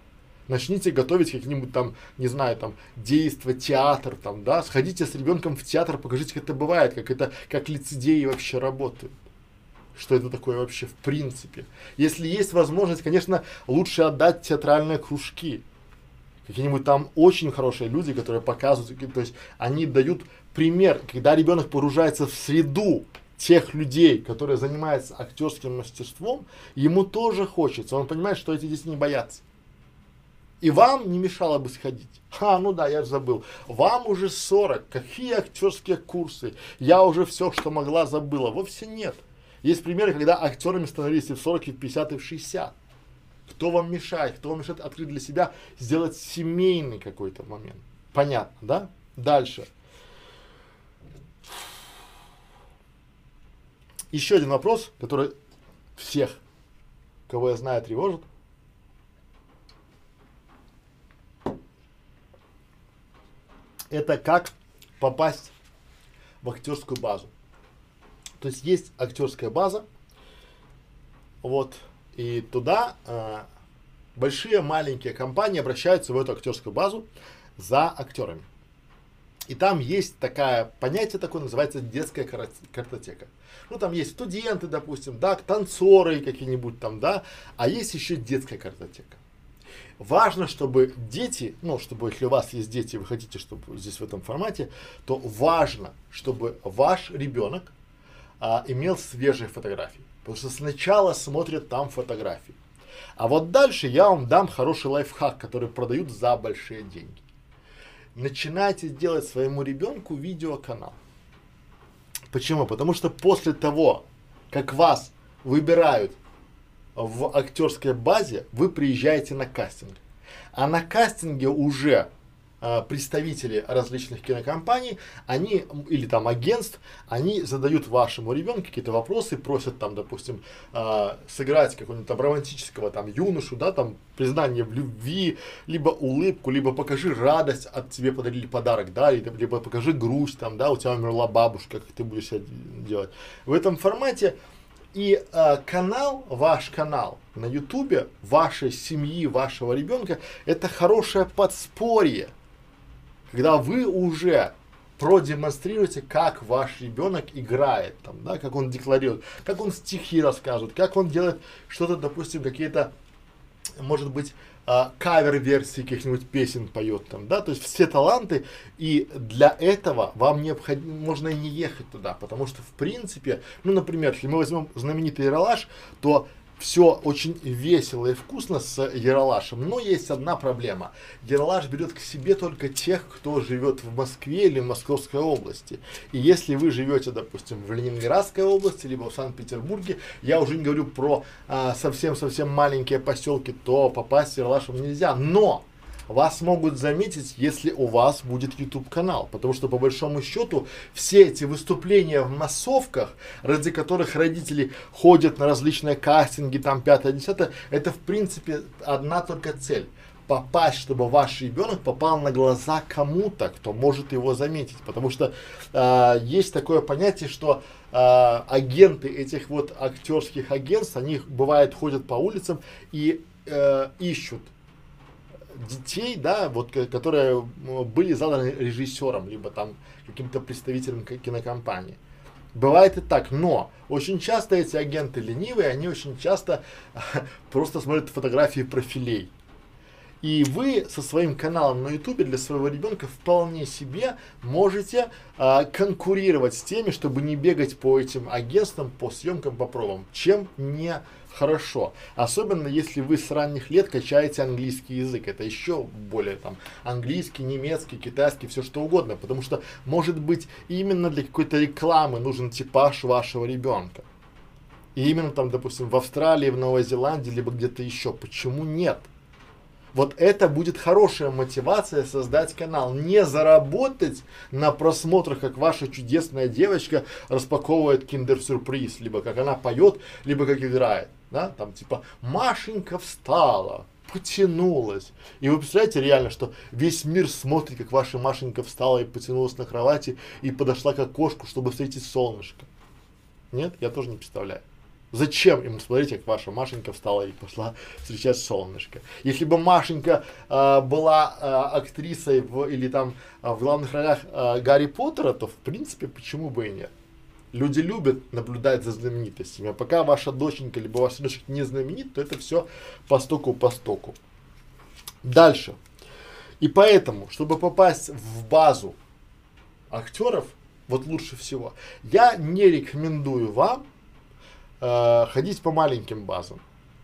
начните готовить какие-нибудь там, не знаю, там, действо, театр, там, да, сходите с ребенком в театр, покажите, как это бывает, как это, как лицедеи вообще работают. Что это такое вообще в принципе. Если есть возможность, конечно, лучше отдать театральные кружки какие-нибудь там очень хорошие люди, которые показывают, то есть они дают пример, когда ребенок погружается в среду тех людей, которые занимаются актерским мастерством, ему тоже хочется, он понимает, что эти дети не боятся. И вам не мешало бы сходить. А, ну да, я же забыл. Вам уже 40. Какие актерские курсы? Я уже все, что могла, забыла. Вовсе нет. Есть примеры, когда актерами становились и в 40, и в 50, и в 60. Кто вам мешает? Кто вам мешает открыть для себя, сделать семейный какой-то момент? Понятно, да? Дальше. Еще один вопрос, который всех, кого я знаю, тревожит. Это как попасть в актерскую базу. То есть есть актерская база, вот, и туда э, большие, маленькие компании обращаются в эту актерскую базу за актерами. И там есть такое понятие такое, называется детская картотека. Ну, там есть студенты, допустим, да, танцоры какие-нибудь там, да, а есть еще детская картотека. Важно, чтобы дети, ну, чтобы если у вас есть дети, вы хотите, чтобы здесь в этом формате, то важно, чтобы ваш ребенок а, имел свежие фотографии. Потому что сначала смотрят там фотографии. А вот дальше я вам дам хороший лайфхак, который продают за большие деньги. Начинайте делать своему ребенку видеоканал. Почему? Потому что после того, как вас выбирают в актерской базе, вы приезжаете на кастинг. А на кастинге уже а, представители различных кинокомпаний, они, или там агентств, они задают вашему ребенку какие-то вопросы, просят там, допустим, э, сыграть какого-нибудь там романтического там юношу, да, там признание в любви, либо улыбку, либо покажи радость, от тебе подарили подарок, да, либо, либо покажи грусть, там, да, у тебя умерла бабушка, как ты будешь это делать. В этом формате и э, канал, ваш канал на ютубе, вашей семьи, вашего ребенка, это хорошее подспорье когда вы уже продемонстрируете, как ваш ребенок играет, там, да, как он декларирует, как он стихи рассказывает, как он делает что-то, допустим, какие-то, может быть, э, кавер-версии каких-нибудь песен поет там, да, то есть все таланты, и для этого вам необходимо, можно и не ехать туда, потому что, в принципе, ну, например, если мы возьмем знаменитый Ералаш, то все очень весело и вкусно с Яралашем, но есть одна проблема. Яралаш берет к себе только тех, кто живет в Москве или в Московской области. И если вы живете, допустим, в Ленинградской области, либо в Санкт-Петербурге, я уже не говорю про а, совсем-совсем маленькие поселки, то попасть в Яралашем нельзя. Но вас могут заметить, если у вас будет YouTube канал, потому что по большому счету все эти выступления в массовках, ради которых родители ходят на различные кастинги, там 5-10, это в принципе одна только цель попасть, чтобы ваш ребенок попал на глаза кому-то, кто может его заметить. Потому что э, есть такое понятие, что э, агенты этих вот актерских агентств, они бывает ходят по улицам и э, ищут детей, да, вот, которые были заданы режиссером, либо там каким-то представителем кинокомпании. Бывает и так, но очень часто эти агенты ленивые, они очень часто [LAUGHS] просто смотрят фотографии профилей. И вы со своим каналом на ютубе для своего ребенка вполне себе можете а, конкурировать с теми, чтобы не бегать по этим агентствам, по съемкам, по пробам, чем не хорошо. Особенно если вы с ранних лет качаете английский язык. Это еще более там английский, немецкий, китайский, все что угодно. Потому что может быть именно для какой-то рекламы нужен типаж вашего ребенка. И именно там, допустим, в Австралии, в Новой Зеландии, либо где-то еще. Почему нет? Вот это будет хорошая мотивация создать канал. Не заработать на просмотрах, как ваша чудесная девочка распаковывает киндер-сюрприз, либо как она поет, либо как играет. Да? Там типа Машенька встала, потянулась. И вы представляете реально, что весь мир смотрит, как ваша Машенька встала и потянулась на кровати и подошла к окошку, чтобы встретить солнышко. Нет, я тоже не представляю. Зачем им смотреть, как ваша Машенька встала и пошла встречать солнышко? Если бы Машенька э, была э, актрисой в, или там э, в главных ролях э, Гарри Поттера, то в принципе почему бы и нет? Люди любят наблюдать за знаменитостями. А пока ваша доченька либо ваш дочек не знаменит, то это все по стоку по стоку. Дальше. И поэтому, чтобы попасть в базу актеров, вот лучше всего, я не рекомендую вам э, ходить по маленьким базам.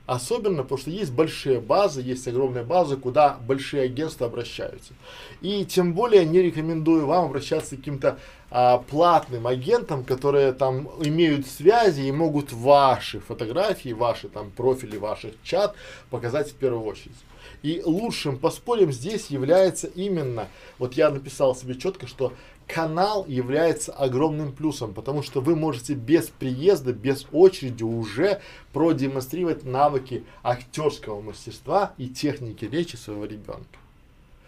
Особенно, потому что есть большие базы, есть огромные базы, куда большие агентства обращаются. И тем более не рекомендую вам обращаться к каким-то а, платным агентам, которые там имеют связи и могут ваши фотографии, ваши там профили, ваших чат показать в первую очередь. И лучшим подспорьем здесь является именно, вот я написал себе четко, что канал является огромным плюсом, потому что вы можете без приезда, без очереди уже продемонстрировать навыки актерского мастерства и техники речи своего ребенка.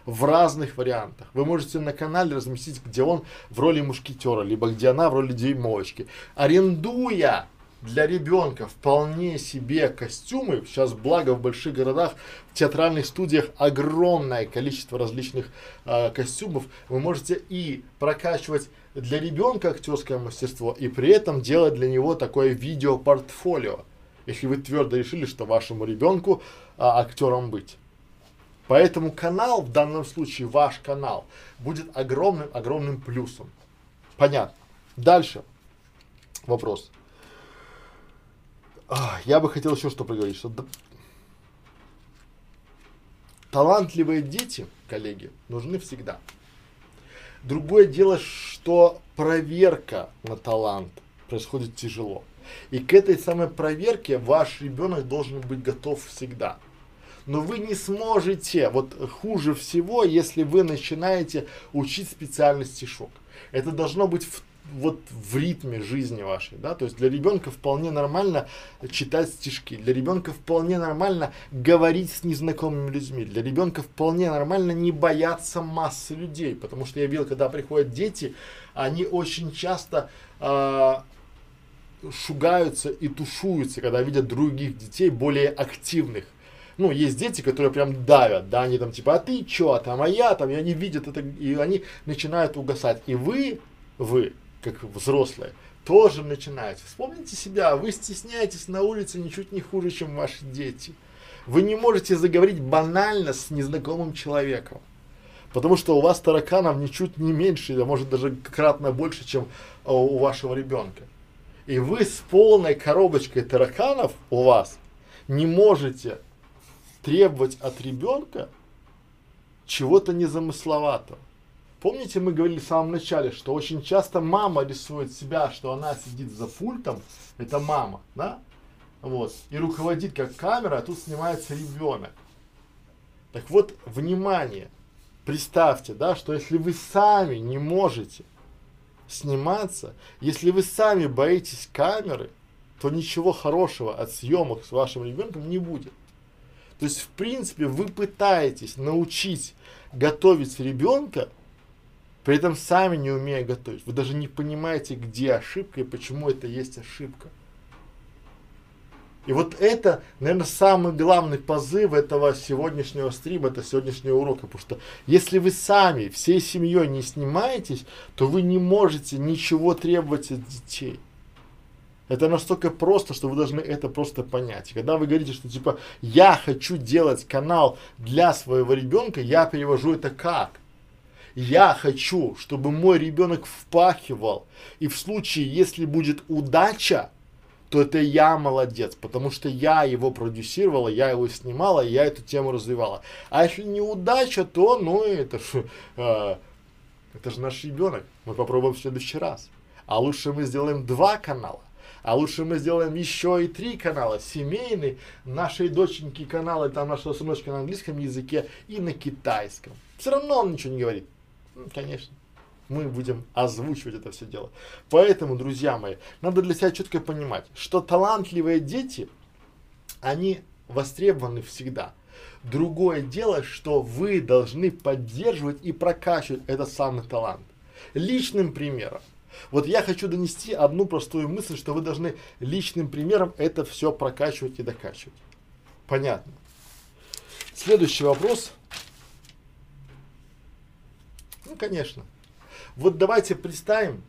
В разных вариантах. Вы можете на канале разместить, где он в роли мушкетера, либо где она в роли дюймовочки. Арендуя для ребенка вполне себе костюмы. Сейчас, благо, в больших городах, в театральных студиях огромное количество различных э, костюмов. Вы можете и прокачивать для ребенка актерское мастерство, и при этом делать для него такое видео-портфолио, если вы твердо решили, что вашему ребенку а, актером быть. Поэтому канал, в данном случае ваш канал, будет огромным-огромным плюсом. Понятно. Дальше. Вопрос. А, я бы хотел еще что проговорить, что талантливые дети, коллеги, нужны всегда. Другое дело, что проверка на талант происходит тяжело. И к этой самой проверке ваш ребенок должен быть готов всегда. Но вы не сможете, вот хуже всего, если вы начинаете учить специальный стишок. Это должно быть в вот в ритме жизни вашей, да, то есть для ребенка вполне нормально читать стишки, для ребенка вполне нормально говорить с незнакомыми людьми, для ребенка вполне нормально не бояться массы людей, потому что я видел, когда приходят дети, они очень часто э, шугаются и тушуются, когда видят других детей более активных. Ну, есть дети, которые прям давят, да, они там типа, а ты чё, там, а я там, и они видят это, и они начинают угасать. И вы, вы, как взрослые, тоже начинаете. Вспомните себя, вы стесняетесь на улице ничуть не хуже, чем ваши дети. Вы не можете заговорить банально с незнакомым человеком. Потому что у вас тараканов ничуть не меньше, а может даже кратно больше, чем а, у вашего ребенка. И вы с полной коробочкой тараканов у вас не можете требовать от ребенка чего-то незамысловатого. Помните, мы говорили в самом начале, что очень часто мама рисует себя, что она сидит за пультом, это мама, да? Вот, и руководит как камера, а тут снимается ребенок. Так вот, внимание, представьте, да, что если вы сами не можете сниматься, если вы сами боитесь камеры, то ничего хорошего от съемок с вашим ребенком не будет. То есть, в принципе, вы пытаетесь научить готовить ребенка при этом сами не умея готовить. Вы даже не понимаете, где ошибка и почему это есть ошибка. И вот это, наверное, самый главный позыв этого сегодняшнего стрима, это сегодняшнего урока. Потому что если вы сами всей семьей не снимаетесь, то вы не можете ничего требовать от детей. Это настолько просто, что вы должны это просто понять. И когда вы говорите, что типа я хочу делать канал для своего ребенка, я перевожу это как? Я хочу, чтобы мой ребенок впахивал. И в случае, если будет удача, то это я молодец, потому что я его продюсировала, я его снимала, я эту тему развивала. А если неудача, то, ну, это ж, э, это же наш ребенок. Мы попробуем в следующий раз. А лучше мы сделаем два канала. А лучше мы сделаем еще и три канала. Семейный, нашей доченьки каналы, там наша сыночка на английском языке и на китайском. Все равно он ничего не говорит. Конечно. Мы будем озвучивать это все дело. Поэтому, друзья мои, надо для себя четко понимать, что талантливые дети, они востребованы всегда. Другое дело, что вы должны поддерживать и прокачивать этот самый талант. Личным примером. Вот я хочу донести одну простую мысль, что вы должны личным примером это все прокачивать и докачивать. Понятно. Следующий вопрос. Ну, конечно. Вот давайте представим,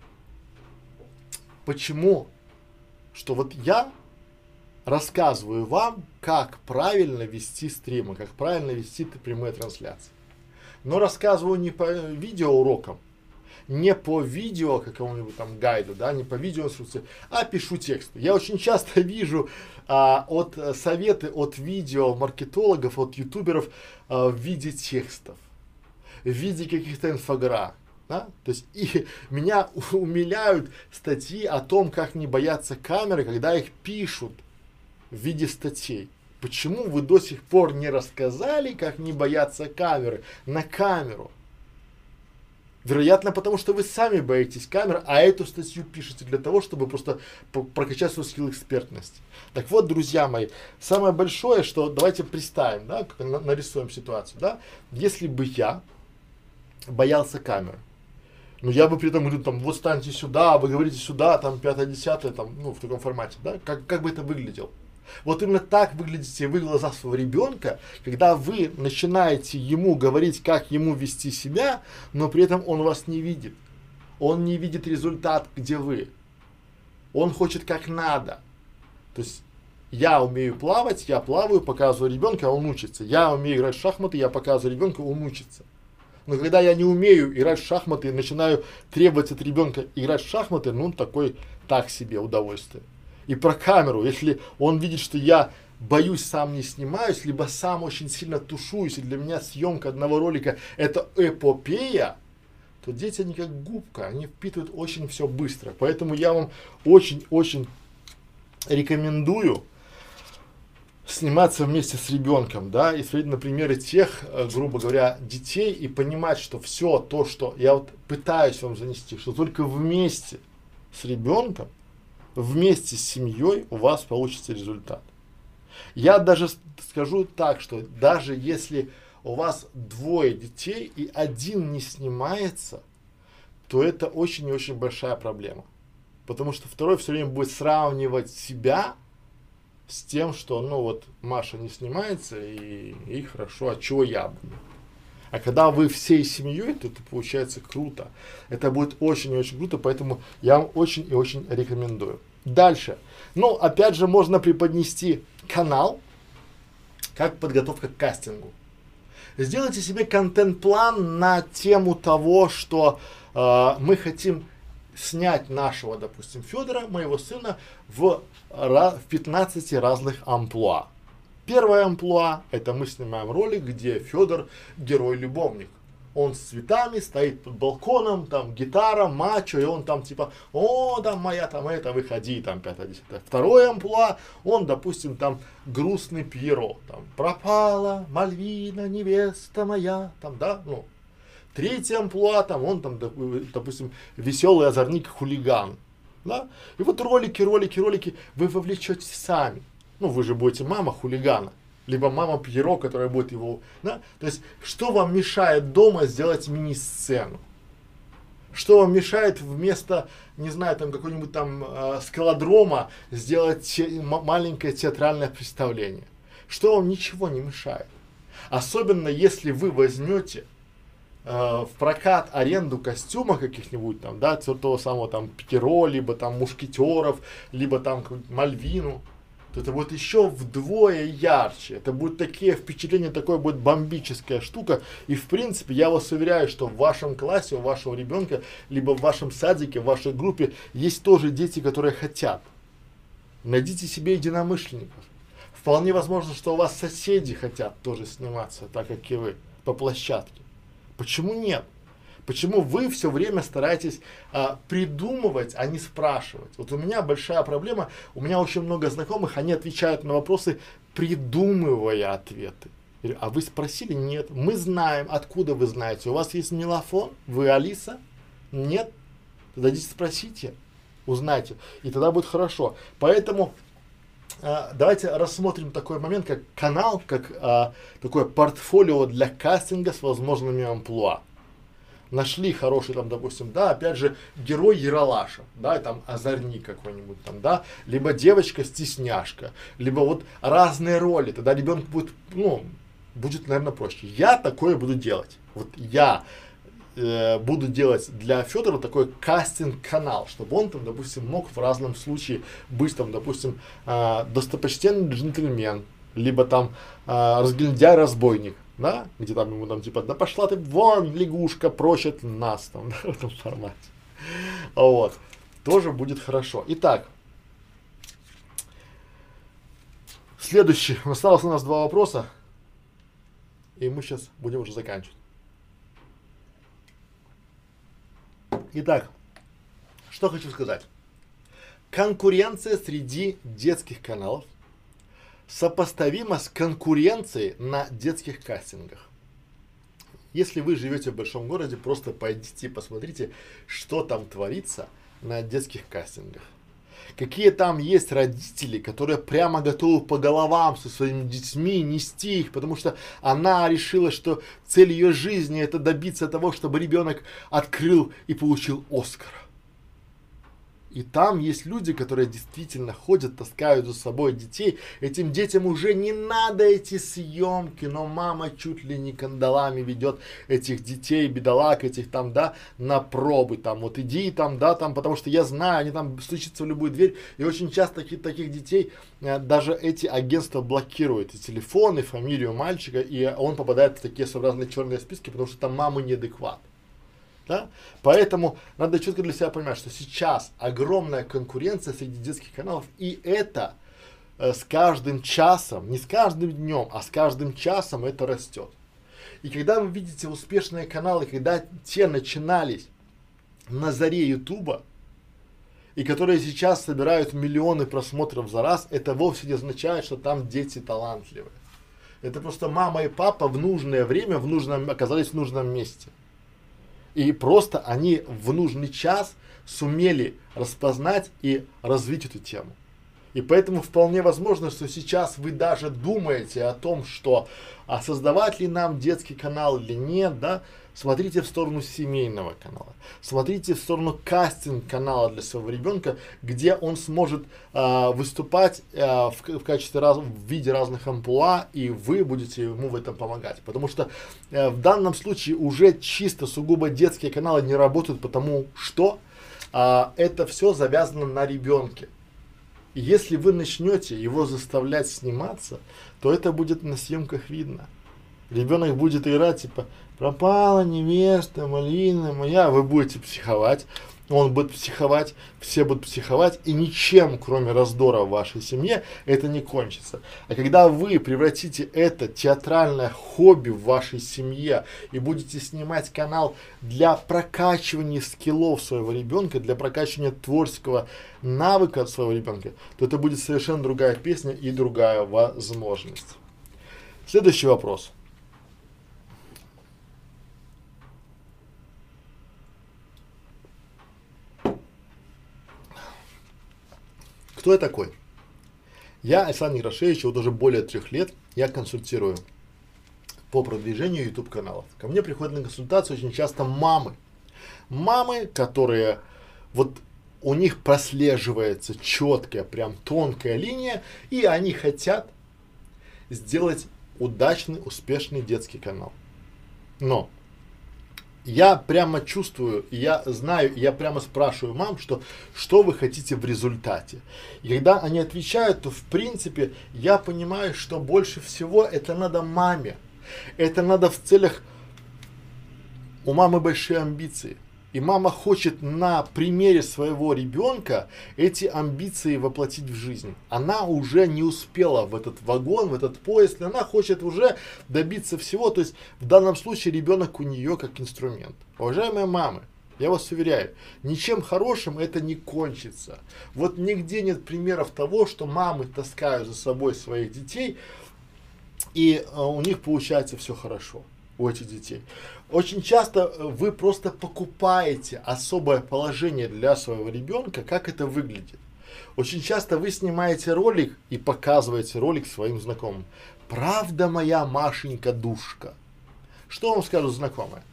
почему, что вот я рассказываю вам, как правильно вести стримы, как правильно вести прямые трансляции. Но рассказываю не по видеоурокам, не по видео какому-нибудь там гайду, да, не по видео инструкции, а пишу текст. Я очень часто [LAUGHS] вижу а, от а, советы от видео маркетологов, от ютуберов а, в виде текстов, в виде каких-то инфографик. Да? То есть и меня [LAUGHS] умиляют статьи о том, как не бояться камеры, когда их пишут в виде статей. Почему вы до сих пор не рассказали, как не бояться камеры на камеру? Вероятно, потому что вы сами боитесь камер, а эту статью пишете для того, чтобы просто прокачать свой скилл экспертности. Так вот, друзья мои, самое большое, что давайте представим, да, нарисуем ситуацию, да, если бы я боялся камеры, ну я бы при этом говорю, там, вот станьте сюда, вы говорите сюда, там, пятое, десятое, там, ну, в таком формате, да, как, как бы это выглядело? Вот именно так выглядите вы в глазах своего ребенка, когда вы начинаете ему говорить, как ему вести себя, но при этом он вас не видит. Он не видит результат, где вы. Он хочет как надо. То есть я умею плавать, я плаваю, показываю ребенка, он учится. Я умею играть в шахматы, я показываю ребенку, он учится. Но когда я не умею играть в шахматы и начинаю требовать от ребенка играть в шахматы, ну такой так себе удовольствие и про камеру. Если он видит, что я боюсь, сам не снимаюсь, либо сам очень сильно тушуюсь, и для меня съемка одного ролика это эпопея, то дети, они как губка, они впитывают очень все быстро. Поэтому я вам очень-очень рекомендую сниматься вместе с ребенком, да, и смотреть на примеры тех, э, грубо говоря, детей и понимать, что все то, что я вот пытаюсь вам занести, что только вместе с ребенком вместе с семьей у вас получится результат. Я даже скажу так, что даже если у вас двое детей и один не снимается, то это очень и очень большая проблема. Потому что второй все время будет сравнивать себя с тем, что, ну вот, Маша не снимается, и, и хорошо, а чего я буду? А когда вы всей семьей, то это получается круто. Это будет очень и очень круто, поэтому я вам очень и очень рекомендую. Дальше. Ну, опять же, можно преподнести канал, как подготовка к кастингу. Сделайте себе контент-план на тему того, что э, мы хотим снять нашего, допустим, Федора, моего сына, в, в 15 разных амплуа. Первое амплуа – это мы снимаем ролик, где Федор герой-любовник он с цветами стоит под балконом, там гитара, мачо, и он там типа, о, там моя, там это, выходи, там пятое, десятое. Второе амплуа, он, допустим, там грустный Пьеро, там пропала Мальвина, невеста моя, там, да, ну. Третье амплуа, там он там, допустим, веселый озорник хулиган, да. И вот ролики, ролики, ролики вы вовлечете сами. Ну, вы же будете мама хулигана либо мама Пьеро, которая будет его, да? То есть, что вам мешает дома сделать мини-сцену? Что вам мешает вместо, не знаю, там какой-нибудь там э, скалодрома сделать те, маленькое театральное представление? Что вам ничего не мешает? Особенно если вы возьмете в прокат аренду костюма каких-нибудь там, да, того самого там Пьеро, либо там мушкетеров, либо там Мальвину то это будет еще вдвое ярче. Это будет такие впечатления, такое будет бомбическая штука. И в принципе, я вас уверяю, что в вашем классе, у вашего ребенка, либо в вашем садике, в вашей группе есть тоже дети, которые хотят. Найдите себе единомышленников. Вполне возможно, что у вас соседи хотят тоже сниматься, так как и вы, по площадке. Почему нет? Почему вы все время стараетесь а, придумывать, а не спрашивать? Вот у меня большая проблема, у меня очень много знакомых, они отвечают на вопросы, придумывая ответы. А вы спросили? Нет. Мы знаем. Откуда вы знаете? У вас есть мелофон? Вы Алиса? Нет? Тогда спросите, узнайте. И тогда будет хорошо. Поэтому а, давайте рассмотрим такой момент, как канал, как а, такое портфолио для кастинга с возможными амплуа нашли хороший там, допустим, да, опять же, герой Яралаша, да, там озорник какой-нибудь там, да, либо девочка-стесняшка, либо вот разные роли, тогда ребенку будет, ну, будет, наверное, проще. Я такое буду делать. Вот я э, буду делать для Федора такой кастинг-канал, чтобы он там, допустим, мог в разном случае быть там, допустим, э, достопочтенный джентльмен, либо там э, разгильдяй-разбойник, да, где там ему там типа, да пошла ты вон, лягушка, прочит нас там, [LAUGHS] да, в этом формате. Вот, тоже будет хорошо. Итак, следующий, осталось у нас два вопроса, и мы сейчас будем уже заканчивать. Итак, что хочу сказать. Конкуренция среди детских каналов сопоставимо с конкуренцией на детских кастингах. Если вы живете в большом городе, просто пойдите и посмотрите, что там творится на детских кастингах. Какие там есть родители, которые прямо готовы по головам со своими детьми нести их, потому что она решила, что цель ее жизни это добиться того, чтобы ребенок открыл и получил Оскар. И там есть люди, которые действительно ходят, таскают за собой детей. Этим детям уже не надо эти съемки, но мама чуть ли не кандалами ведет этих детей, бедолаг этих там, да, на пробы. Там вот иди там, да, там, потому что я знаю, они там стучатся в любую дверь. И очень часто таких, таких детей э, даже эти агентства блокируют. И телефон, и фамилию мальчика, и он попадает в такие своеобразные черные списки, потому что там мамы неадекват. Да? Поэтому надо четко для себя понимать, что сейчас огромная конкуренция среди детских каналов, и это э, с каждым часом, не с каждым днем, а с каждым часом это растет. И когда вы видите успешные каналы, когда те начинались на заре Ютуба, и которые сейчас собирают миллионы просмотров за раз, это вовсе не означает, что там дети талантливые. Это просто мама и папа в нужное время в нужном, оказались в нужном месте. И просто они в нужный час сумели распознать и развить эту тему. И поэтому вполне возможно, что сейчас вы даже думаете о том, что а создавать ли нам детский канал или нет, да, смотрите в сторону семейного канала, смотрите в сторону кастинг канала для своего ребенка, где он сможет э, выступать э, в, в качестве раз, в виде разных амплуа, и вы будете ему в этом помогать. Потому что э, в данном случае уже чисто сугубо детские каналы не работают, потому что э, это все завязано на ребенке. Если вы начнете его заставлять сниматься, то это будет на съемках видно. Ребенок будет играть, типа, пропала невеста, малина моя, вы будете психовать, он будет психовать, все будут психовать, и ничем, кроме раздора в вашей семье, это не кончится. А когда вы превратите это театральное хобби в вашей семье и будете снимать канал для прокачивания скиллов своего ребенка, для прокачивания творческого навыка своего ребенка, то это будет совершенно другая песня и другая возможность. Следующий вопрос. Кто я такой? Я Александр Грошевич, вот уже более трех лет я консультирую по продвижению YouTube каналов. Ко мне приходят на консультацию очень часто мамы. Мамы, которые вот у них прослеживается четкая, прям тонкая линия, и они хотят сделать удачный, успешный детский канал. Но я прямо чувствую, я знаю, я прямо спрашиваю мам, что, что вы хотите в результате. И когда они отвечают, то в принципе я понимаю, что больше всего это надо маме. Это надо в целях, у мамы большие амбиции. И мама хочет на примере своего ребенка эти амбиции воплотить в жизнь. Она уже не успела в этот вагон, в этот поезд, она хочет уже добиться всего. То есть в данном случае ребенок у нее как инструмент. Уважаемые мамы, я вас уверяю, ничем хорошим это не кончится. Вот нигде нет примеров того, что мамы таскают за собой своих детей, и э, у них получается все хорошо у этих детей. Очень часто э, вы просто покупаете особое положение для своего ребенка, как это выглядит. Очень часто вы снимаете ролик и показываете ролик своим знакомым. Правда моя Машенька душка. Что вам скажут знакомые?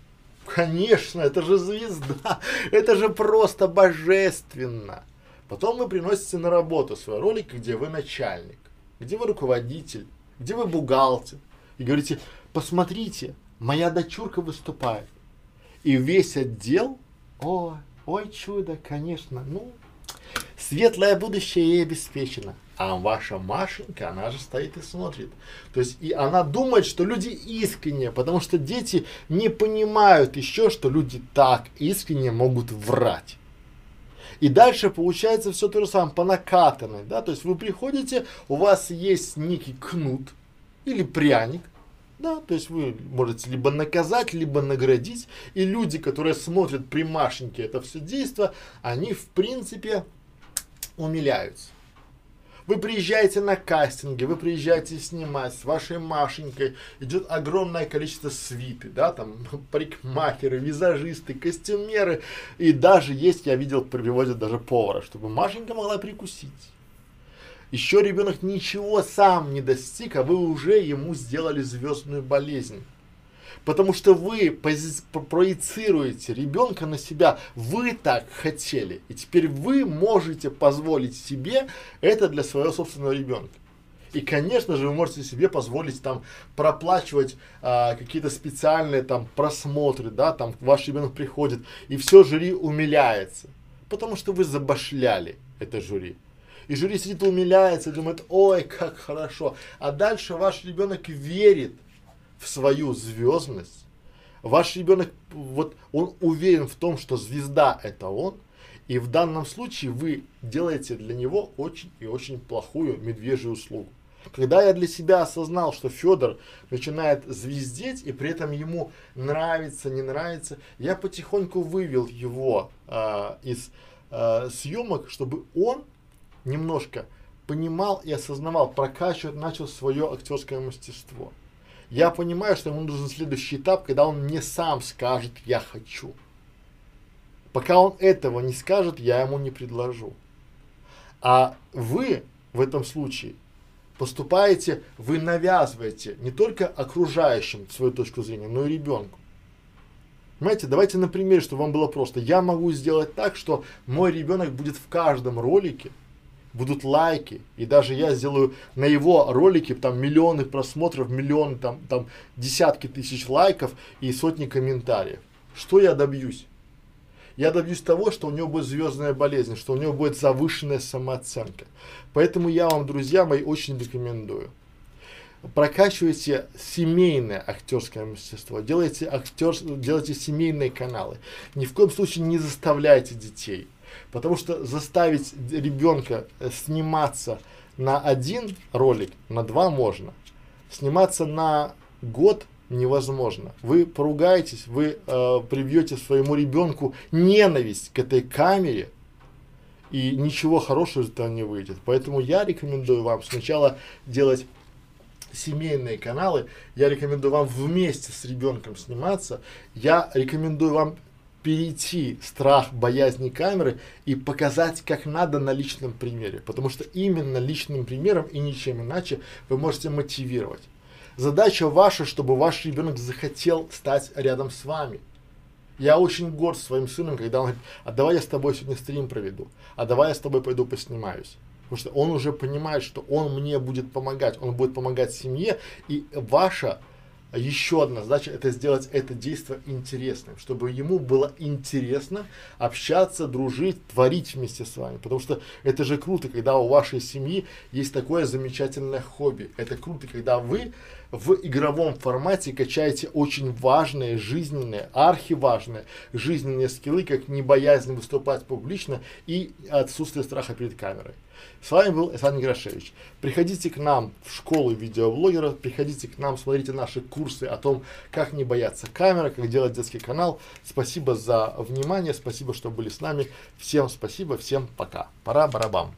Конечно, это же звезда, это же просто божественно. Потом вы приносите на работу свой ролик, где вы начальник, где вы руководитель, где вы бухгалтер. И говорите, посмотрите, моя дочурка выступает. И весь отдел, ой, ой, чудо, конечно, ну, светлое будущее ей обеспечено. А ваша Машенька, она же стоит и смотрит. То есть, и она думает, что люди искренние, потому что дети не понимают еще, что люди так искренне могут врать. И дальше получается все то же самое, по накатанной, да, то есть вы приходите, у вас есть некий кнут или пряник, да, то есть вы можете либо наказать, либо наградить. И люди, которые смотрят при Машеньке это все действо, они в принципе умиляются. Вы приезжаете на кастинги, вы приезжаете снимать с вашей Машенькой, идет огромное количество свиты, да, там [LAUGHS] парикмахеры, визажисты, костюмеры, и даже есть, я видел, приводят даже повара, чтобы Машенька могла прикусить. Еще ребенок ничего сам не достиг, а вы уже ему сделали звездную болезнь. Потому что вы проецируете ребенка на себя, вы так хотели, и теперь вы можете позволить себе это для своего собственного ребенка. И, конечно же, вы можете себе позволить там проплачивать а, какие-то специальные там просмотры, да, там ваш ребенок приходит, и все жюри умиляется, потому что вы забашляли это жюри. И жюри сидит, умиляется, думает, ой, как хорошо. А дальше ваш ребенок верит в свою звездность. Ваш ребенок, вот он уверен в том, что звезда это он. И в данном случае вы делаете для него очень и очень плохую медвежью услугу. Когда я для себя осознал, что Федор начинает звездеть, и при этом ему нравится, не нравится, я потихоньку вывел его э, из э, съемок, чтобы он немножко понимал и осознавал, прокачивать начал свое актерское мастерство. Я понимаю, что ему нужен следующий этап, когда он мне сам скажет «я хочу». Пока он этого не скажет, я ему не предложу. А вы в этом случае поступаете, вы навязываете не только окружающим свою точку зрения, но и ребенку. Понимаете, давайте на примере, чтобы вам было просто. Я могу сделать так, что мой ребенок будет в каждом ролике будут лайки, и даже я сделаю на его ролике там миллионы просмотров, миллионы там, там десятки тысяч лайков и сотни комментариев. Что я добьюсь? Я добьюсь того, что у него будет звездная болезнь, что у него будет завышенная самооценка. Поэтому я вам, друзья мои, очень рекомендую. Прокачивайте семейное актерское мастерство, делайте, актер, делайте семейные каналы. Ни в коем случае не заставляйте детей Потому что заставить ребенка э, сниматься на один ролик, на два можно. Сниматься на год невозможно. Вы поругаетесь, вы э, привьете своему ребенку ненависть к этой камере, и ничего хорошего из этого не выйдет. Поэтому я рекомендую вам сначала делать семейные каналы, я рекомендую вам вместе с ребенком сниматься, я рекомендую вам перейти страх, боязни камеры и показать, как надо на личном примере. Потому что именно личным примером и ничем иначе вы можете мотивировать. Задача ваша, чтобы ваш ребенок захотел стать рядом с вами. Я очень горд своим сыном, когда он говорит, а давай я с тобой сегодня стрим проведу, а давай я с тобой пойду поснимаюсь. Потому что он уже понимает, что он мне будет помогать, он будет помогать семье, и ваша еще одна задача это сделать это действие интересным, чтобы ему было интересно общаться, дружить, творить вместе с вами. Потому что это же круто, когда у вашей семьи есть такое замечательное хобби. Это круто, когда вы в игровом формате качаете очень важные, жизненные, архиважные жизненные скиллы, как не боязнь выступать публично и отсутствие страха перед камерой. С вами был Александр Грашевич. Приходите к нам в школу видеоблогера, приходите к нам, смотрите наши курсы о том, как не бояться камеры, как делать детский канал. Спасибо за внимание, спасибо, что были с нами. Всем спасибо, всем пока. Пора барабам.